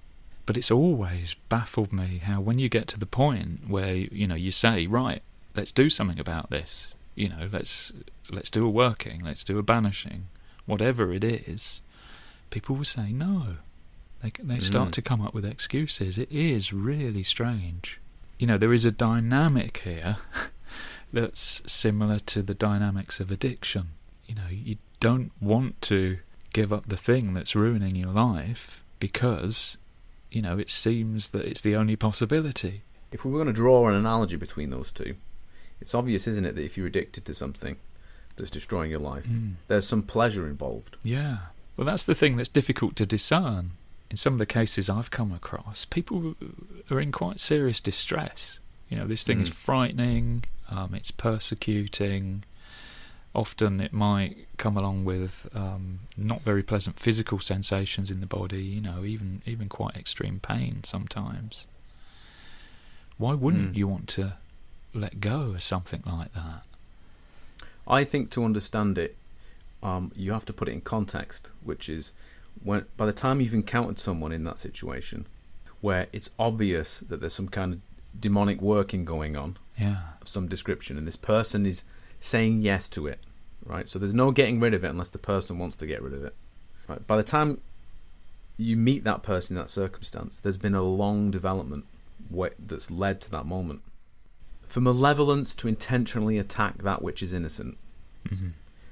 But it's always baffled me how when you get to the point where, you know, you say, right, let's do something about this. You know, let's let's do a working, let's do a banishing, whatever it is, people will say no. They they start Mm. to come up with excuses. It is really strange. You know, there is a dynamic here that's similar to the dynamics of addiction. You know, you don't want to give up the thing that's ruining your life because, you know, it seems that it's the only possibility. If we were going to draw an analogy between those two, it's obvious, isn't it, that if you're addicted to something that's destroying your life, there's some pleasure involved. Yeah. Well, that's the thing that's difficult to discern. In some of the cases I've come across, people are in quite serious distress. You know, this thing is Mm. frightening, um, it's persecuting. Often it might come along with um, not very pleasant physical sensations in the body, you know, even, even quite extreme pain sometimes. Why wouldn't Mm. you want to let go of something like that? I think to understand it, um, you have to put it in context, which is when by the time you've encountered someone in that situation, where it's obvious that there's some kind of demonic working going on Yeah. of some description, and this person is saying yes to it, right? So there's no getting rid of it unless the person wants to get rid of it. Right? By the time you meet that person in that circumstance, there's been a long development that's led to that moment. For malevolence to intentionally attack that which is innocent hmm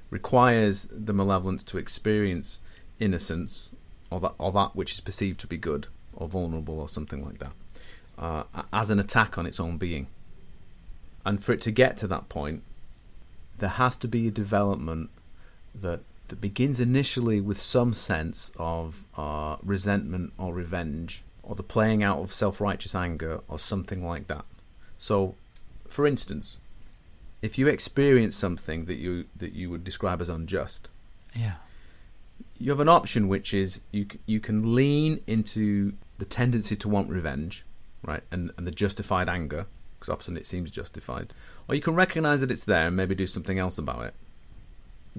requires the malevolence to experience innocence or that, or that which is perceived to be good or vulnerable or something like that uh, as an attack on its own being. And for it to get to that point, there has to be a development that that begins initially with some sense of uh, resentment or revenge or the playing out of self-righteous anger or something like that. So, for instance, if you experience something that you that you would describe as unjust, Yeah. you have an option which is you you can lean into the tendency to want revenge, right, and and the justified anger because often it seems justified, or you can recognize that it's there and maybe do something else about it,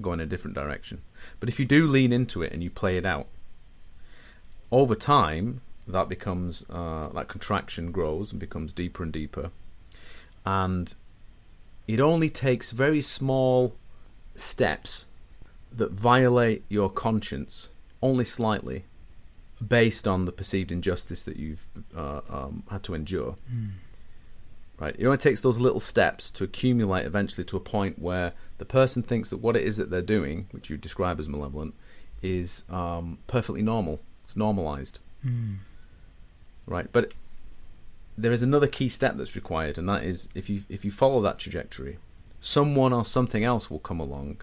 go in a different direction. But if you do lean into it and you play it out, over time that becomes uh, that contraction grows and becomes deeper and deeper, and it only takes very small steps that violate your conscience only slightly based on the perceived injustice that you've uh, um, had to endure Right? It only takes those little steps to accumulate eventually to a point where the person thinks that what it is that they're doing, which you describe as malevolent, is um, perfectly normal. It's normalized. Mm. Right? But there is another key step that's required, and that is if you if you follow that trajectory, someone or something else will come along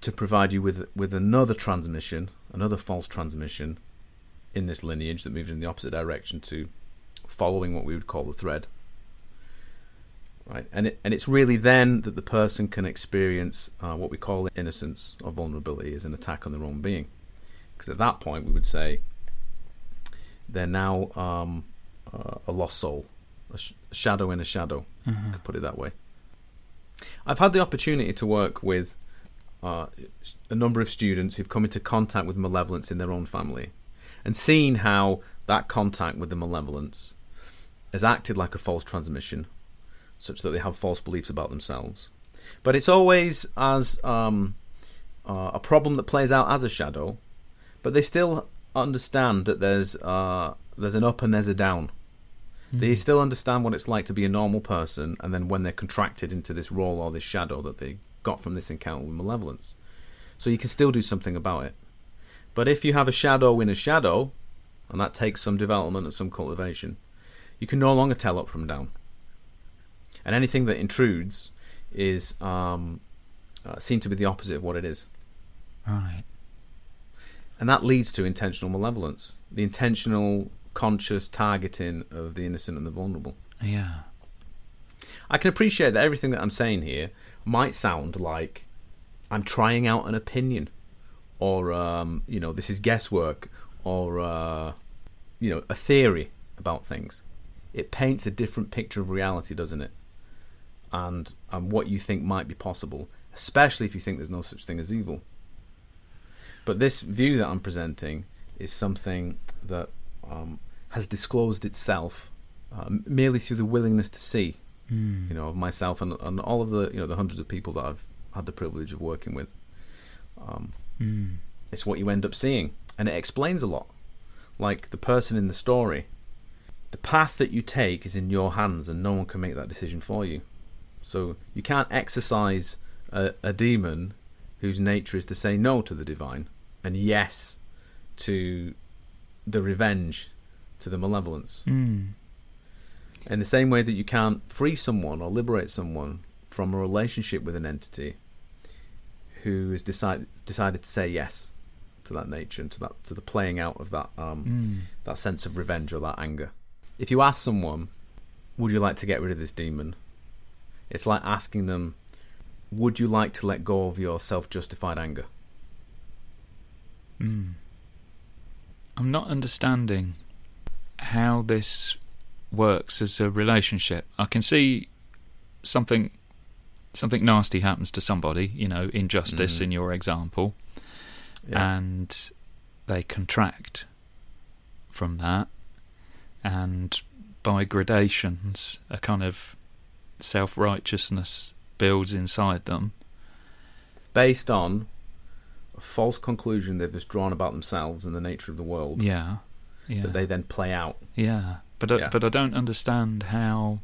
to provide you with with another transmission, another false transmission in this lineage that moves in the opposite direction to following what we would call the thread. Right, and it, and it's really then that the person can experience uh, what we call innocence or vulnerability as an attack on their own being, because at that point we would say they're now um, uh, a lost soul, a, sh- a, shadow in a shadow. Mm-hmm. Could put it that way. I've had the opportunity to work with uh, a number of students who've come into contact with malevolence in their own family, and seen how that contact with the malevolence has acted like a false transmission such that they have false beliefs about themselves. But it's always as um, uh, a problem that plays out as a shadow, but they still understand that there's uh, there's an up and there's a down. They still understand what it's like to be a normal person, and then when they're contracted into this role or this shadow that they got from this encounter with malevolence. So you can still do something about it. But if you have a shadow in a shadow, and that takes some development and some cultivation, you can no longer tell up from down and anything that intrudes is um, uh, seen to be the opposite of what it is. Right. And that leads to intentional malevolence, the intentional, conscious targeting of the innocent and the vulnerable. Yeah. I can appreciate that everything that I'm saying here might sound like I'm trying out an opinion, or um, you know, this is guesswork, or uh, you know, a theory about things. It paints a different picture of reality, doesn't it? and and what you think might be possible, especially if you think there's no such thing as evil. But this view that I'm presenting is something that um, has disclosed itself uh, merely through the willingness to see, mm. you know, of myself and, and all of the you know the hundreds of people that I've had the privilege of working with. Um, mm. It's what you end up seeing, and it explains a lot. Like the person in the story, the path that you take is in your hands, and no one can make that decision for you. So you can't exorcise a, a demon whose nature is to say no to the divine and yes to the revenge, to the malevolence. Mm. In the same way that you can't free someone or liberate someone from a relationship with an entity who has decided decided to say yes to that nature and to that to the playing out of that um, mm. that sense of revenge or that anger. If you ask someone, "Would you like to get rid of this demon?" It's like asking them, would you like to let go of your self justified anger? Mm. I'm not understanding how this works as a relationship. I can see something something nasty happens to somebody, you know, injustice mm. in your example, yeah. and they contract from that, and by gradations, a kind of self righteousness builds inside them. Based on a false conclusion they've just drawn about themselves and the nature of the world. Yeah. Yeah. That they then play out. Yeah. But Yeah. but I don't understand how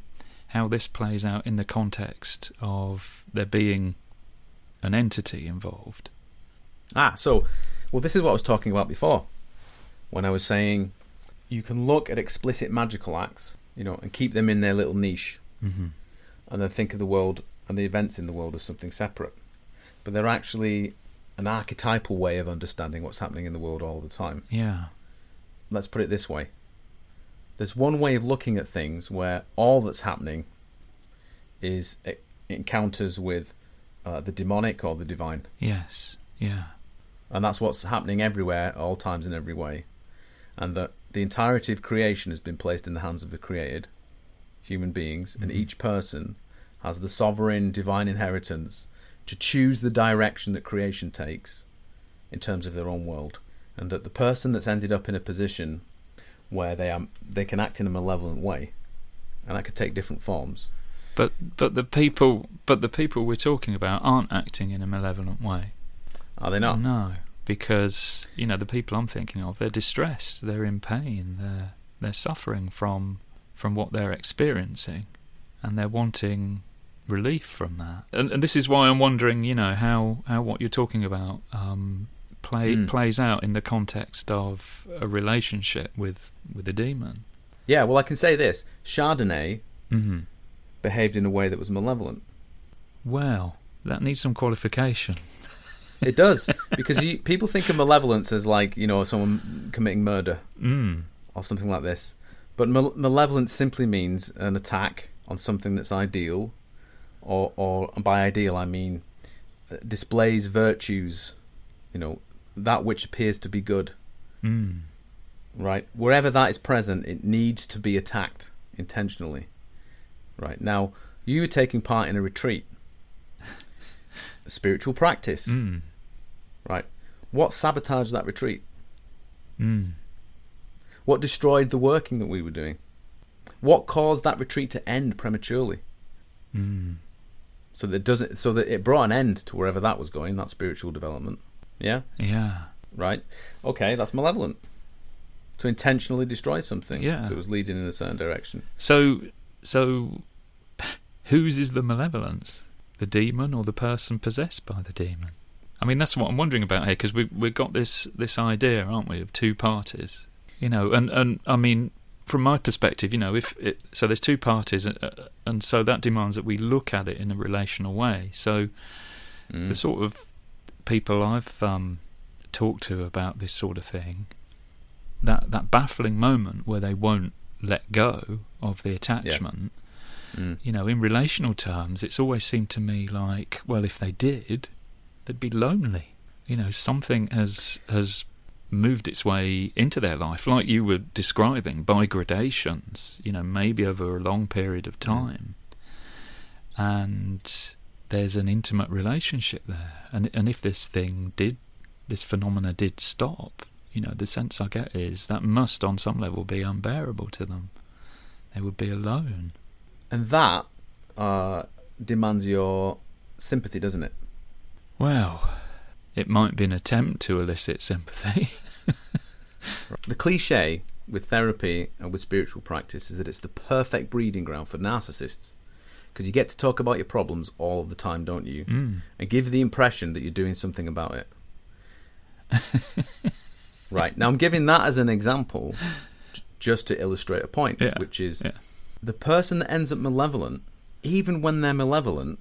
how this plays out in the context of there being an entity involved. Ah, so, well, this is what I was talking about before when I was saying you can look at explicit magical acts, you know, and keep them in their little niche. Mm-hmm. and then think of the world and the events in the world as something separate. But they're actually an archetypal way of understanding what's happening in the world all the time. Yeah. Let's put it this way there's one way of looking at things where all that's happening is encounters with uh, the demonic or the divine. Yes. Yeah. And that's what's happening everywhere, at all times, in every way. And that the entirety of creation has been placed in the hands of the created, human beings, and Mhm. each person has the sovereign divine inheritance to choose the direction that creation takes in terms of their own world. And that the person that's ended up in a position where they are they can act in a malevolent way, and that could take different forms. But but the people but the people we're talking about aren't acting in a malevolent way. Are they not? No, because you know the people I'm thinking of, they're distressed, they're in pain, they're they're suffering from from what they're experiencing, and they're wanting relief from that. And, and this is why I'm wondering, you know, how, how what you're talking about um, play Mm. plays out in the context of a relationship with with a demon. Yeah, well, I can say this: Chardonnay Mm-hmm. behaved in a way that was malevolent. Well, that needs some qualification. It does because you, people think of malevolence as like you know someone committing murder Mm. or something like this, but mal- malevolence simply means an attack on something that's ideal, or or by ideal I mean uh, displays virtues, you know that which appears to be good. Mm. right? Wherever that is present, it needs to be attacked intentionally. Right now, you were taking part in a retreat, a spiritual practice, Mm. right? What sabotaged that retreat? Mm. What destroyed the working that we were doing? What caused that retreat to end prematurely? Mm. So that doesn't, so that it brought an end to wherever that was going, that spiritual development. Yeah, Yeah. right. Okay, that's malevolent. To intentionally destroy something Yeah. that was leading in a certain direction. So, so, whose is the malevolence? The demon or the person possessed by the demon? I mean, that's what I'm wondering about here because we we've got this this idea, aren't we, of two parties? You know, and and I mean, from my perspective, you know, if it, so, there's two parties, uh, and so that demands that we look at it in a relational way. So, Mm. the sort of people I've um, talked to about this sort of thing, that that baffling moment where they won't let go of the attachment, Mm. you know, in relational terms, it's always seemed to me like, well, if they did, they'd be lonely. You know, something has has moved its way into their life, like you were describing, by gradations. You know, maybe over a long period of time, and there's an intimate relationship there. And and if this thing did, this phenomena did stop, you know, the sense I get is that must, on some level, be unbearable to them. They would be alone. And that uh, demands your sympathy, doesn't it? Well, it might be an attempt to elicit sympathy. The cliche with therapy and with spiritual practice is that it's the perfect breeding ground for narcissists. Because you get to talk about your problems all of the time, don't you? Mm. And give the impression that you're doing something about it. right. Now, I'm giving that as an example just to illustrate a point, Yeah, which is yeah. the person that ends up malevolent, even when they're malevolent,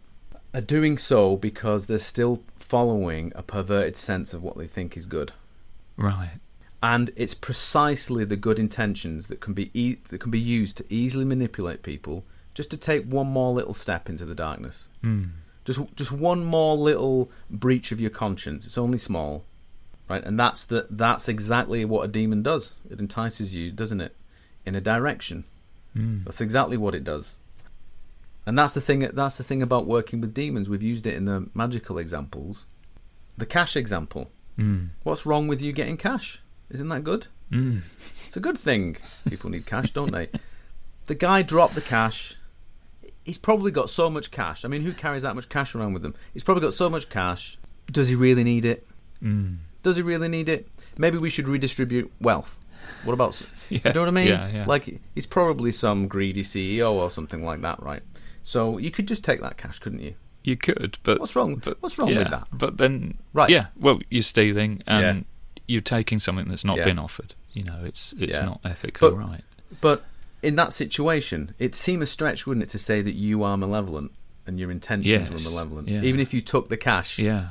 are doing so because they're still following a perverted sense of what they think is good. Right. and it's precisely the good intentions that can be e- that can be used to easily manipulate people just to take one more little step into the darkness Mm. just just one more little breach of your conscience it's only small right and that's the that's exactly what a demon does it entices you doesn't it in a direction Mm. that's exactly what it does and that's the thing that's the thing about working with demons we've used it in the magical examples the cash example Mm. what's wrong with you getting cash isn't that good Mm. it's a good thing. People need cash, don't they? The guy dropped the cash. He's probably got so much cash. I mean, who carries that much cash around with them? He's probably got so much cash. Does he really need it? Mm. Does he really need it? Maybe we should redistribute wealth. What about? Yeah. You know what I mean? Yeah, yeah. Like he's probably some greedy CEO or something like that, right? So you could just take that cash, couldn't you? you could, but What's wrong? But, What's wrong yeah, with that? But then, Right. Yeah. Well, you're stealing and you're taking something that's not been offered. You know, it's it's not ethically But- right. But in that situation, it'd seem a stretch, wouldn't it, to say that you are malevolent and your intentions were malevolent, yeah. even if you took the cash. Yeah.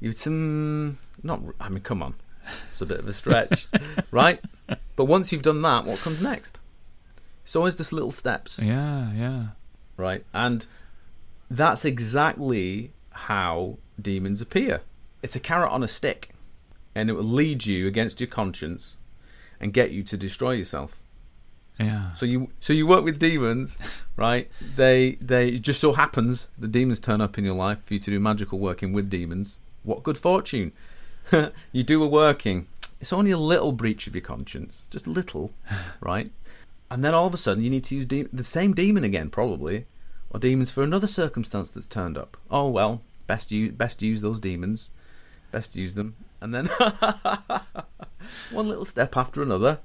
You'd some mm, not. I mean, come on, it's a bit of a stretch, right? But once you've done that, what comes next? It's always just little steps, Yeah. Yeah. right? And that's exactly how demons appear. It's a carrot on a stick, and it will lead you against your conscience and get you to destroy yourself. Yeah. So you so you work with demons, right? They they it just so happens the demons turn up in your life for you to do magical working with demons. What good fortune! you do a working. It's only a little breach of your conscience, just a little, right? And then all of a sudden you need to use de- the same demon again, probably, or demons for another circumstance that's turned up. Oh well, best use best use those demons, best use them, and then one little step after another,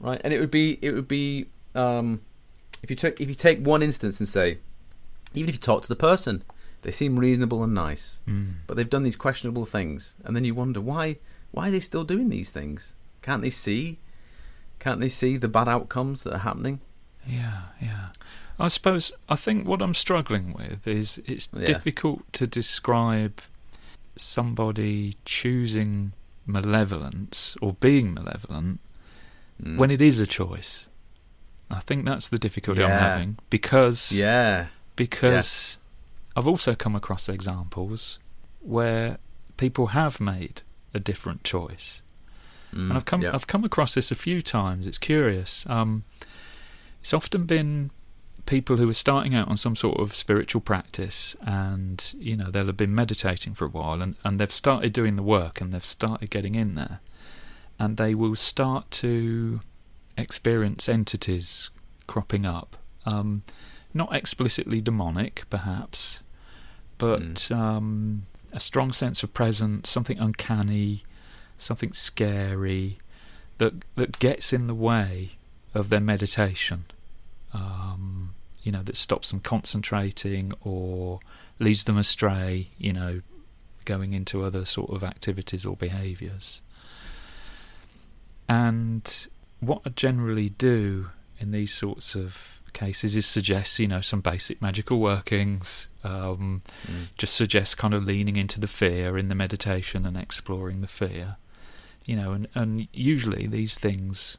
right? And it would be it would be um, If you took if you take one instance and say, even if you talk to the person, they seem reasonable and nice, Mm. but they've done these questionable things, and then you wonder why why are they still doing these things? Can't they see? Can't they see the bad outcomes that are happening? Yeah, yeah. I suppose I think what I'm struggling with is it's Yeah. difficult to describe somebody choosing malevolence or being malevolent Mm. when it is a choice. I think that's the difficulty I'm having because yeah, because I've also come across examples where people have made a different choice. Mm, and I've come yeah. I've come across this a few times. It's curious. Um, it's often been people who are starting out on some sort of spiritual practice, and you know they'll have been meditating for a while, and, and they've started doing the work, and they've started getting in there, and they will start to experience entities cropping up. Um, not explicitly demonic, perhaps, but um, a strong sense of presence, something uncanny, something scary that that gets in the way of their meditation. Um, you know, that stops them concentrating or leads them astray. You know, going into other sort of activities or behaviours. And what I generally do in these sorts of cases is suggest, you know, some basic magical workings. Um, Mm. just suggest kind of leaning into the fear in the meditation and exploring the fear you know and, and usually these things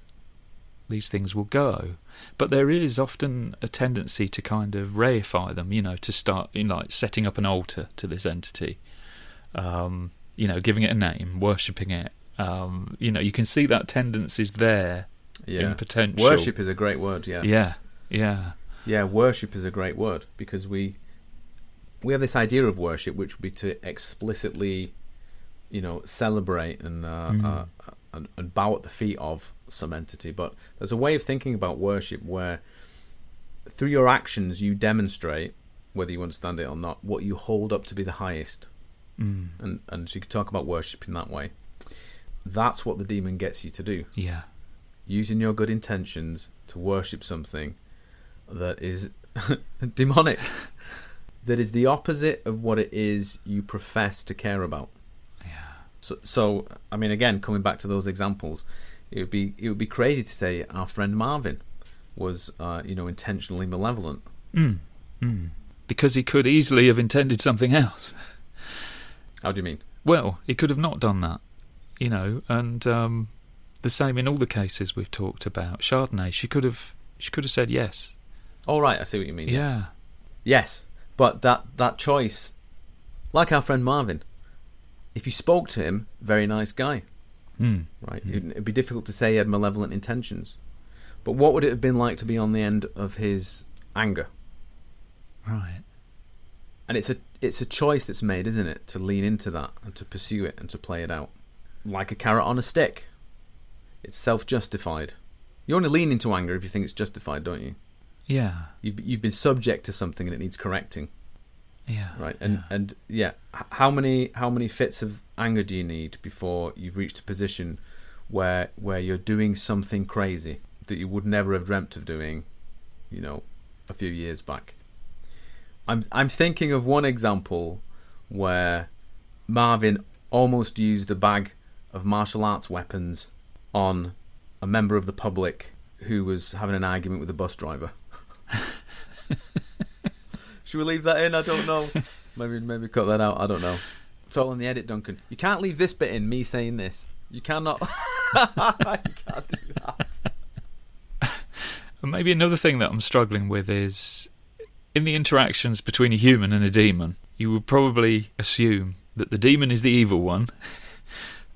these things will go but there is often a tendency to kind of reify them you know to start in like setting up an altar to this entity um, you know giving it a name worshipping it um, you know you can see that tendency's there yeah. in potential Worship is a great word. Yeah. yeah yeah Yeah, worship is a great word because we we have this idea of worship, which would be to explicitly, you know, celebrate and uh, Mm. uh, and, and bow at the feet of some entity. But there's a way of thinking about worship where, through your actions, you demonstrate, whether you understand it or not, what you hold up to be the highest. mm, And and so you could talk about worship in that way. That's what the demon gets you to do yeah using your good intentions to worship something that is demonic, that is the opposite of what it is you profess to care about. yeah So, so I mean, again, coming back to those examples, it would be it would be crazy to say our friend Marvin was, uh, you know, intentionally malevolent. mm, mm. because he could easily have intended something else How do you mean? Well, he could have not done that, you know, and um, the same in all the cases we've talked about. Chardonnay, she could have, she could have said yes. All right, I see what you mean. Yeah, Yes, but that that choice, like our friend Marvin, if you spoke to him, very nice guy. mm. right? Mm. It'd, it'd be difficult to say he had malevolent intentions. But what would it have been like to be on the end of his anger? right. And it's a it's a choice that's made, isn't it, to lean into that and to pursue it and to play it out, like a carrot on a stick. It's self-justified. You only lean into anger if you think it's justified, don't you? Yeah, You've you've been subject to something and it needs correcting, yeah, right? And yeah. and yeah, how many how many fits of anger do you need before you've reached a position where where you're doing something crazy that you would never have dreamt of doing, you know, a few years back. I'm I'm thinking of one example where Marvin almost used a bag of martial arts weapons on a member of the public who was having an argument with a bus driver. Should we leave that in? I don't know. Maybe maybe cut that out. I don't know. It's all in the edit, Duncan. You can't leave this bit in. Me saying this. You cannot. you can't do that. Maybe another thing that I'm struggling with is in the interactions between a human and a demon, you would probably assume that the demon is the evil one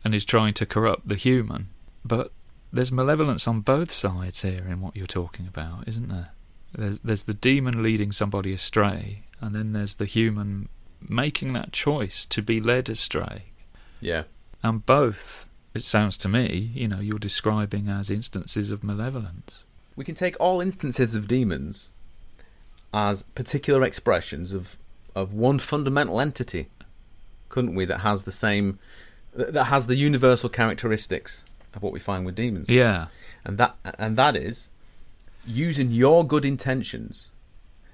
and is trying to corrupt the human. But there's malevolence on both sides here in what you're talking about, isn't there? There's, there's the demon leading somebody astray, and then there's the human making that choice to be led astray. Yeah. And both, it sounds to me, you know, you're describing as instances of malevolence. We can take all instances of demons as particular expressions of of one fundamental entity, couldn't we? That has the same, that has the universal characteristics of what we find with demons. Yeah. and that and that is using your good intentions,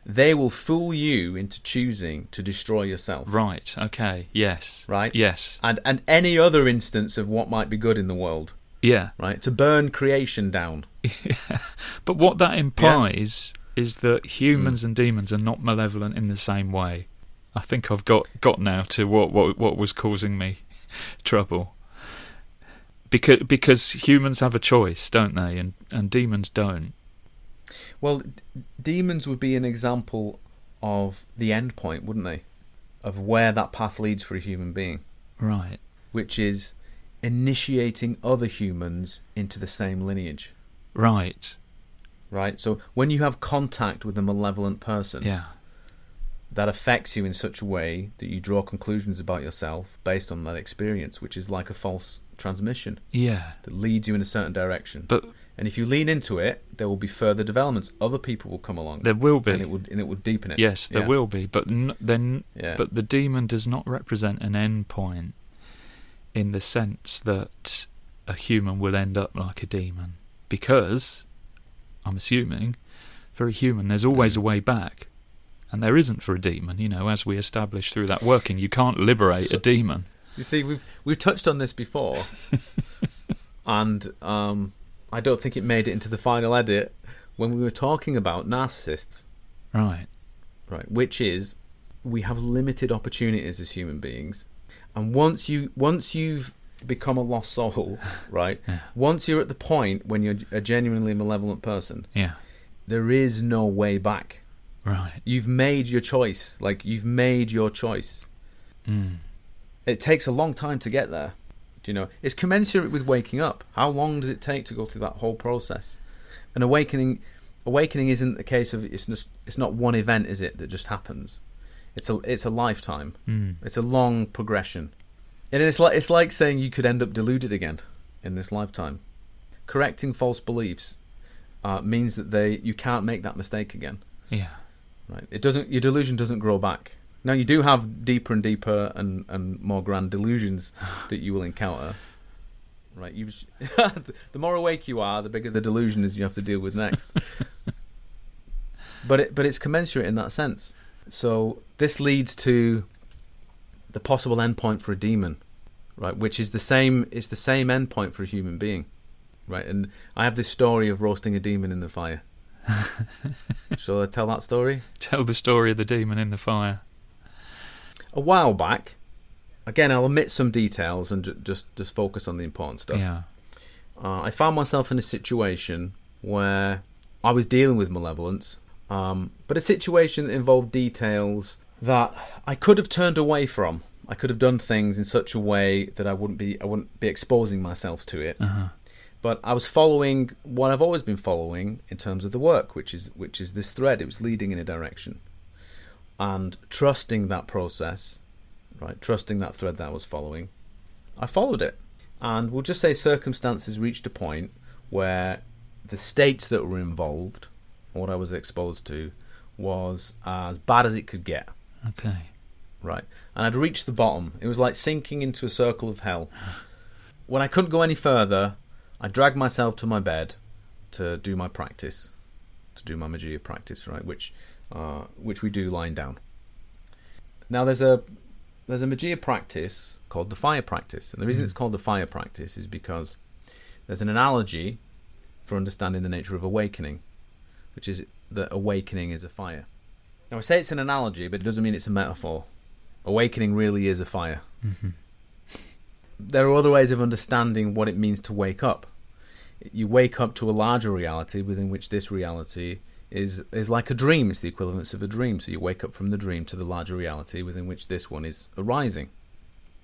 they will fool you into choosing to destroy yourself. Right. Okay. Yes. Right? Yes. And and any other instance of what might be good in the world, Yeah. right? To burn creation down. But what that implies is that humans mm. and demons are not malevolent in the same way. I think I've got got now to what what what was causing me trouble. Because because humans have a choice, don't they? And and demons don't. Well, d- demons would be an example of the end point, wouldn't they? Of where that path leads for a human being, Right. which is initiating other humans into the same lineage, Right. right? So when you have contact with a malevolent person, Yeah. That affects you in such a way that you draw conclusions about yourself based on that experience, which is like a false transmission Yeah. that leads you in a certain direction. But and if you lean into it, there will be further developments. Other people will come along, there will be. and it would and it would deepen it. Yes, there Yeah. will be, but n- then, Yeah. but the demon does not represent an end point in the sense that a human will end up like a demon, because I'm assuming, for a human, there's always Mm. a way back, and there isn't for a demon. You know, as we established through that working, you can't liberate So- a demon. You see, we've we've touched on this before, and um, I don't think it made it into the final edit when we were talking about narcissists, Right? right? Which is we have limited opportunities as human beings, and once you once you've become a lost soul, right? Yeah. Once you're at the point when you're a genuinely malevolent person, Yeah. there is no way back. Right. You've made your choice. Like you've made your choice. Mm. It takes a long time to get there. Do you know? It's commensurate with waking up. How long does it take to go through that whole process? An awakening, awakening isn't the case of it's just, it's not one event, is it? That just happens. It's a it's a lifetime. Mm. It's a long progression, and it's like it's like saying you could end up deluded again in this lifetime. Correcting false beliefs uh, means that they you can't make that mistake again. Yeah. Right? It doesn't. Your delusion doesn't grow back. Now you do have deeper and deeper and, and more grand delusions that you will encounter. Right? You the more awake you are, the bigger the delusion is you have to deal with next. but it but it's commensurate in that sense. So this leads to the possible endpoint for a demon, right? Which is the same. It's the same endpoint for a human being, right? And I have this story of roasting a demon in the fire. Shall I tell that story? Tell the story of the demon in the fire. a while back. Again, I'll omit some details and just just focus on the important stuff. Yeah. Uh, I found myself in a situation where I was dealing with malevolence, um, but a situation that involved details that I could have turned away from. I could have done things in such a way that I wouldn't be I wouldn't be exposing myself to it. Uh huh. But I was following what I've always been following in terms of the work, which is which is this thread. It was leading in a direction, and trusting that process, right? Trusting that thread that I was following, I followed it, and we'll just say circumstances reached a point where the states that were involved, what I was exposed to, was as bad as it could get. Okay. Right. And I'd reached the bottom. It was like sinking into a circle of hell. When I couldn't go any further, I dragged myself to my bed to do my practice, to do my Magia practice, right, which uh, which we do lying down. Now there's a there's a Magia practice called the fire practice, and the reason Mm. it's called the fire practice is because there's an analogy for understanding the nature of awakening, which is that awakening is a fire. Now I say it's an analogy, but it doesn't mean it's a metaphor. Awakening really is a fire. hmm There are other ways of understanding what it means to wake up. You wake up to a larger reality within which this reality is is like a dream. It's the equivalence of a dream. So you wake up from the dream to the larger reality within which this one is arising.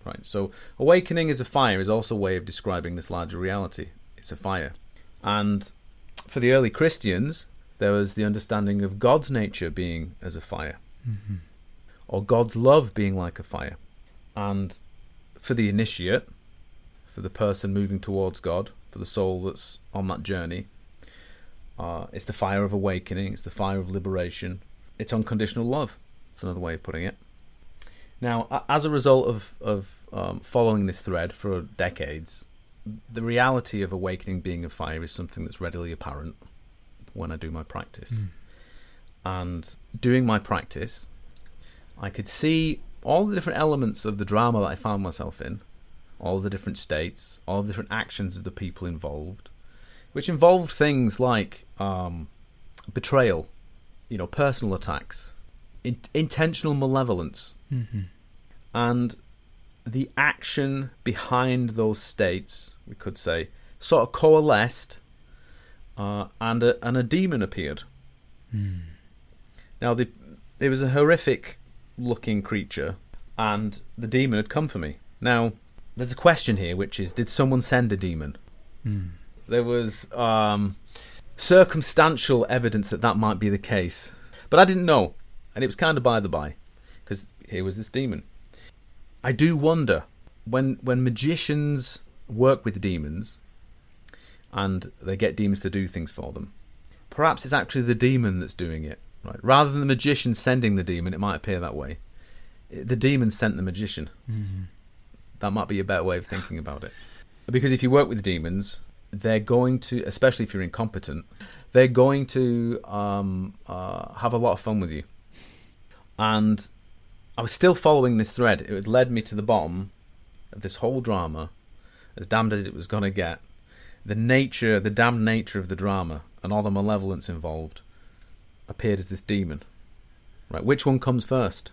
Right. So awakening as a fire is also a way of describing this larger reality. It's a fire. And for the early Christians, there was the understanding of God's nature being as a fire hmm or God's love being like a fire. And for the initiate, for the person moving towards God, for the soul that's on that journey, uh, it's the fire of awakening, it's the fire of liberation, it's unconditional love. It's another way of putting it. Now, as a result of, of um, following this thread for decades, the reality of awakening being a fire is something that's readily apparent when I do my practice. And doing my practice, I could see all the different elements of the drama that I found myself in, all the different states, all the different actions of the people involved, which involved things like um, betrayal, you know, personal attacks, in- intentional malevolence, Mm-hmm. and the action behind those states, we could say, sort of coalesced, uh, and a, and a demon appeared. Now, the, it was a horrific looking creature, and the demon had come for me. Now, there's a question here, which is did someone send a demon? There was um, circumstantial evidence that that might be the case, but I didn't know, and it was kind of by the by, because here was this demon. I do wonder when when magicians work with demons and they get demons to do things for them. Perhaps it's actually the demon that's doing it, right? Rather than the magician sending the demon, it might appear that way. The demon sent the magician. That might be a better way of thinking about it. Because if you work with demons, they're going to, especially if you're incompetent, they're going to um, uh, have a lot of fun with you. And I was still following this thread. It had led me to the bottom of this whole drama, as damned as it was going to get. The nature, the damned nature of the drama, and all the malevolence involved, appeared as this demon. Right, which one comes first?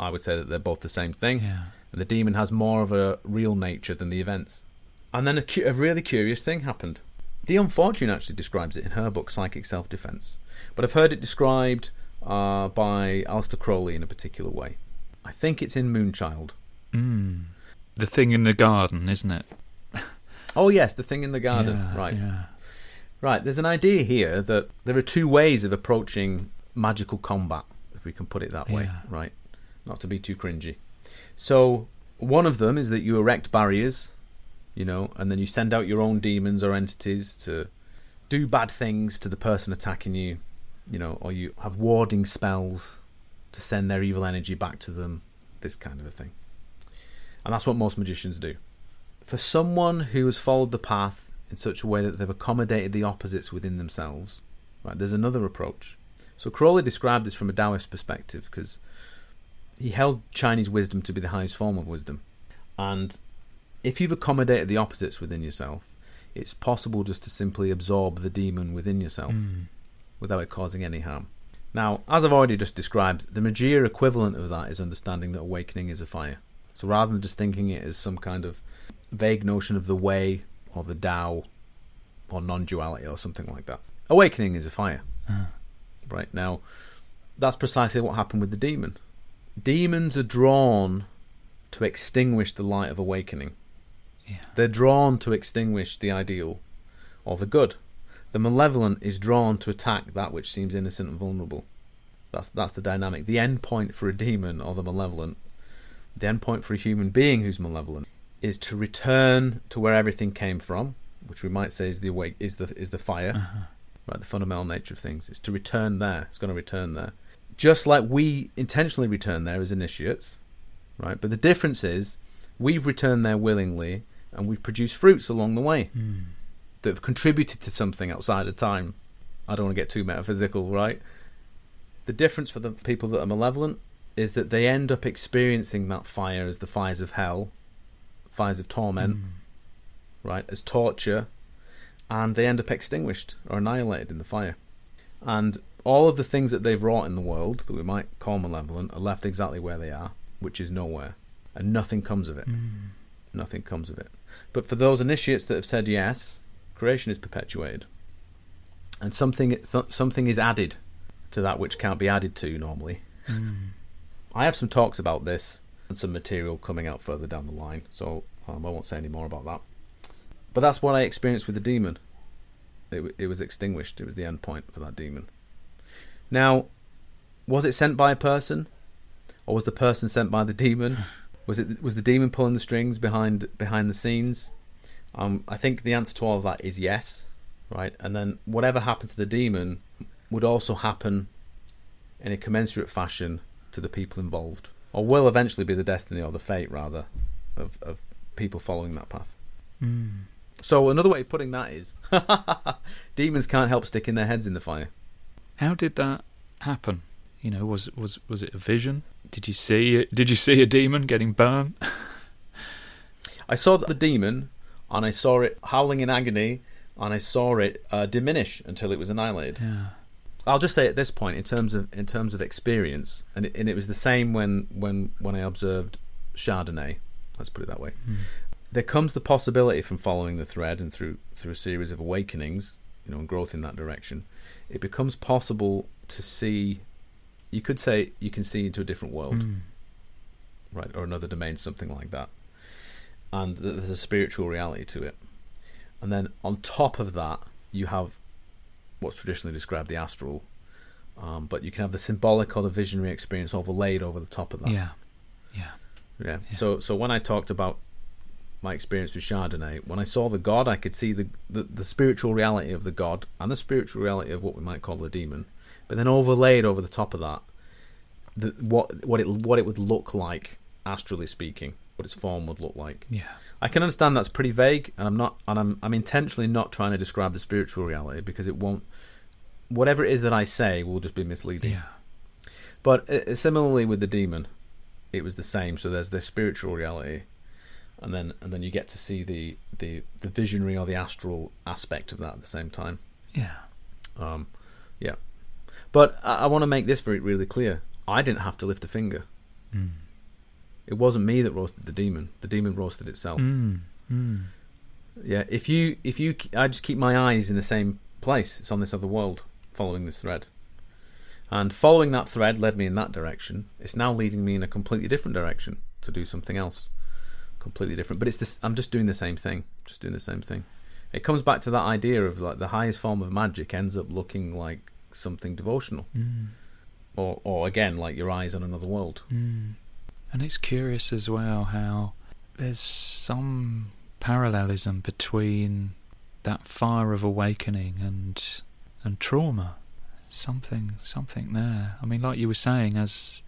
I would say that they're both the same thing. Yeah. And the demon has more of a real nature than the events. And then a, cu- a really curious thing happened. Dion Fortune actually describes it in her book Psychic Self Defense, but I've heard it described uh, by Aleister Crowley in a particular way. I think it's in Moonchild. Mm. The thing in the garden, isn't it? Oh yes, the thing in the garden. Yeah, right, Yeah. Right. There's an idea here that there are two ways of approaching magical combat, if we can put it that way. Yeah. Right, not to be too cringy. So one of them is that you erect barriers, you know, and then you send out your own demons or entities to do bad things to the person attacking you, you know, or you have warding spells to send their evil energy back to them, this kind of a thing. And that's what most magicians do. For someone who has followed the path in such a way that they've accommodated the opposites within themselves, right, there's another approach. So Crowley described this from a Taoist perspective because he held Chinese wisdom to be the highest form of wisdom. And if you've accommodated the opposites within yourself, it's possible just to simply absorb the demon within yourself Mm. without it causing any harm. Now, as I've already just described, the Magia equivalent of that is understanding that awakening is a fire. So rather than just thinking it as some kind of vague notion of the way or the Tao or non duality or something like that, awakening is a fire. Ah. Right now, that's precisely what happened with the demon. Demons are drawn to extinguish the light of awakening. Yeah. They're drawn to extinguish the ideal or the good. The malevolent is drawn to attack that which seems innocent and vulnerable. That's that's the dynamic. The end point for a demon or the malevolent, the end point for a human being who's malevolent, is to return to where everything came from, which we might say is the awake is the is the fire, Uh-huh. right? The fundamental nature of things. It's to return there. It's going to return there, just like we intentionally return there as initiates, right? But the difference is we've returned there willingly, and we've produced fruits along the way Mm. that have contributed to something outside of time. I don't want to get too metaphysical, right? The difference for the people that are malevolent is that they end up experiencing that fire as the fires of hell, fires of torment, Mm. right, as torture, and they end up extinguished or annihilated in the fire. And all of the things that they've wrought in the world that we might call malevolent are left exactly where they are, which is nowhere, and nothing comes of it. Mm. Nothing comes of it. But for those initiates that have said yes, creation is perpetuated, and something th- something is added to that which can't be added to normally. Mm. I have some talks about this and some material coming out further down the line, so um, I won't say any more about that. But that's what I experienced with the demon. It, w- it was extinguished. It was the end point for that demon. Now, was it sent by a person, or was the person sent by the demon? Was it was the demon pulling the strings behind behind the scenes? Um, I think the answer to all of that is yes, right? And then whatever happened to the demon would also happen in a commensurate fashion to the people involved, or will eventually be the destiny or the fate rather of of people following that path. Mm. So another way of putting that is, demons can't help sticking their heads in the fire. How did that happen? You know, was was was it a vision? Did you see did you see a demon getting burned? I saw the demon, and I saw it howling in agony, and I saw it uh, diminish until it was annihilated. Yeah. I'll just say at this point, in terms of in terms of experience, and it, and it was the same when when when I observed Chardonnay. Let's put it that way. Mm. There comes the possibility from following the thread and through through a series of awakenings, you know, and growth in that direction. It becomes possible to see. You could say you can see into a different world, Mm. right, or another domain, something like that. And there's a spiritual reality to it. And then on top of that, you have what's traditionally described the astral, um, but you can have the symbolic or the visionary experience overlaid over the top of that. Yeah. Yeah. Yeah. Yeah. So so when I talked about my experience with Chardonnay, when I saw the god, I could see the, the the spiritual reality of the god and the spiritual reality of what we might call the demon, but then overlaid over the top of that, the, what what it what it would look like astrally speaking, what its form would look like. Yeah. I can understand that's pretty vague, and I'm not, and I'm I'm intentionally not trying to describe the spiritual reality because it won't. Whatever it is that I say will just be misleading. Yeah. But uh, similarly with the demon, it was the same. So there's the spiritual reality, and then and then you get to see the the the visionary or the astral aspect of that at the same time. Yeah. Um, yeah. But I, I want to make this very really clear. I didn't have to lift a finger. Mm. It wasn't me that roasted the demon. The demon roasted itself. Mm. Mm. Yeah. If you if you I just keep my eyes in the same place. It's on this other world, following this thread. And following that thread led me in that direction. It's now leading me in a completely different direction to do something else, completely different. But it's this. I'm just doing the same thing. Just doing the same thing. It comes back to that idea of like the highest form of magic ends up looking like something devotional, Mm. or or again like your eyes on another world. Mm. And it's curious as well how there's some parallelism between that fire of awakening and and trauma. Something something there. I mean, like you were saying, as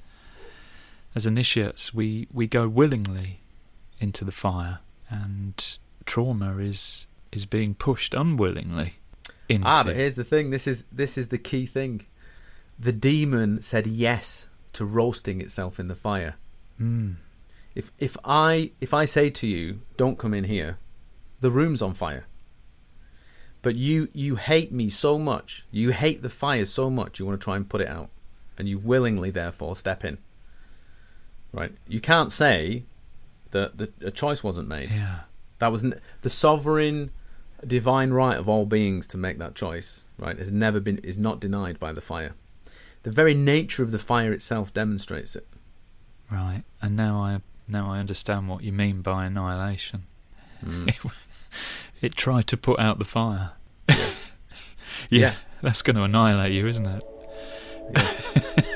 as initiates, we, we go willingly into the fire, and trauma is is being pushed unwillingly into. Ah, but here's the thing. This is this is the key thing. The demon said yes to roasting itself in the fire. Mm. If if I if I say to you, don't come in here, the room's on fire. But you you hate me so much, you hate the fire so much, you want to try and put it out, and you willingly therefore step in. Right? You can't say that the, a choice wasn't made. Yeah. That was n- the sovereign, divine right of all beings to make that choice. Right? Has never been is not denied by the fire. The very nature of the fire itself demonstrates it. Right. And now I now I understand what you mean by annihilation. Mm. It tried to put out the fire. Yeah. yeah, Yeah. that's going to annihilate you, isn't it? Yeah.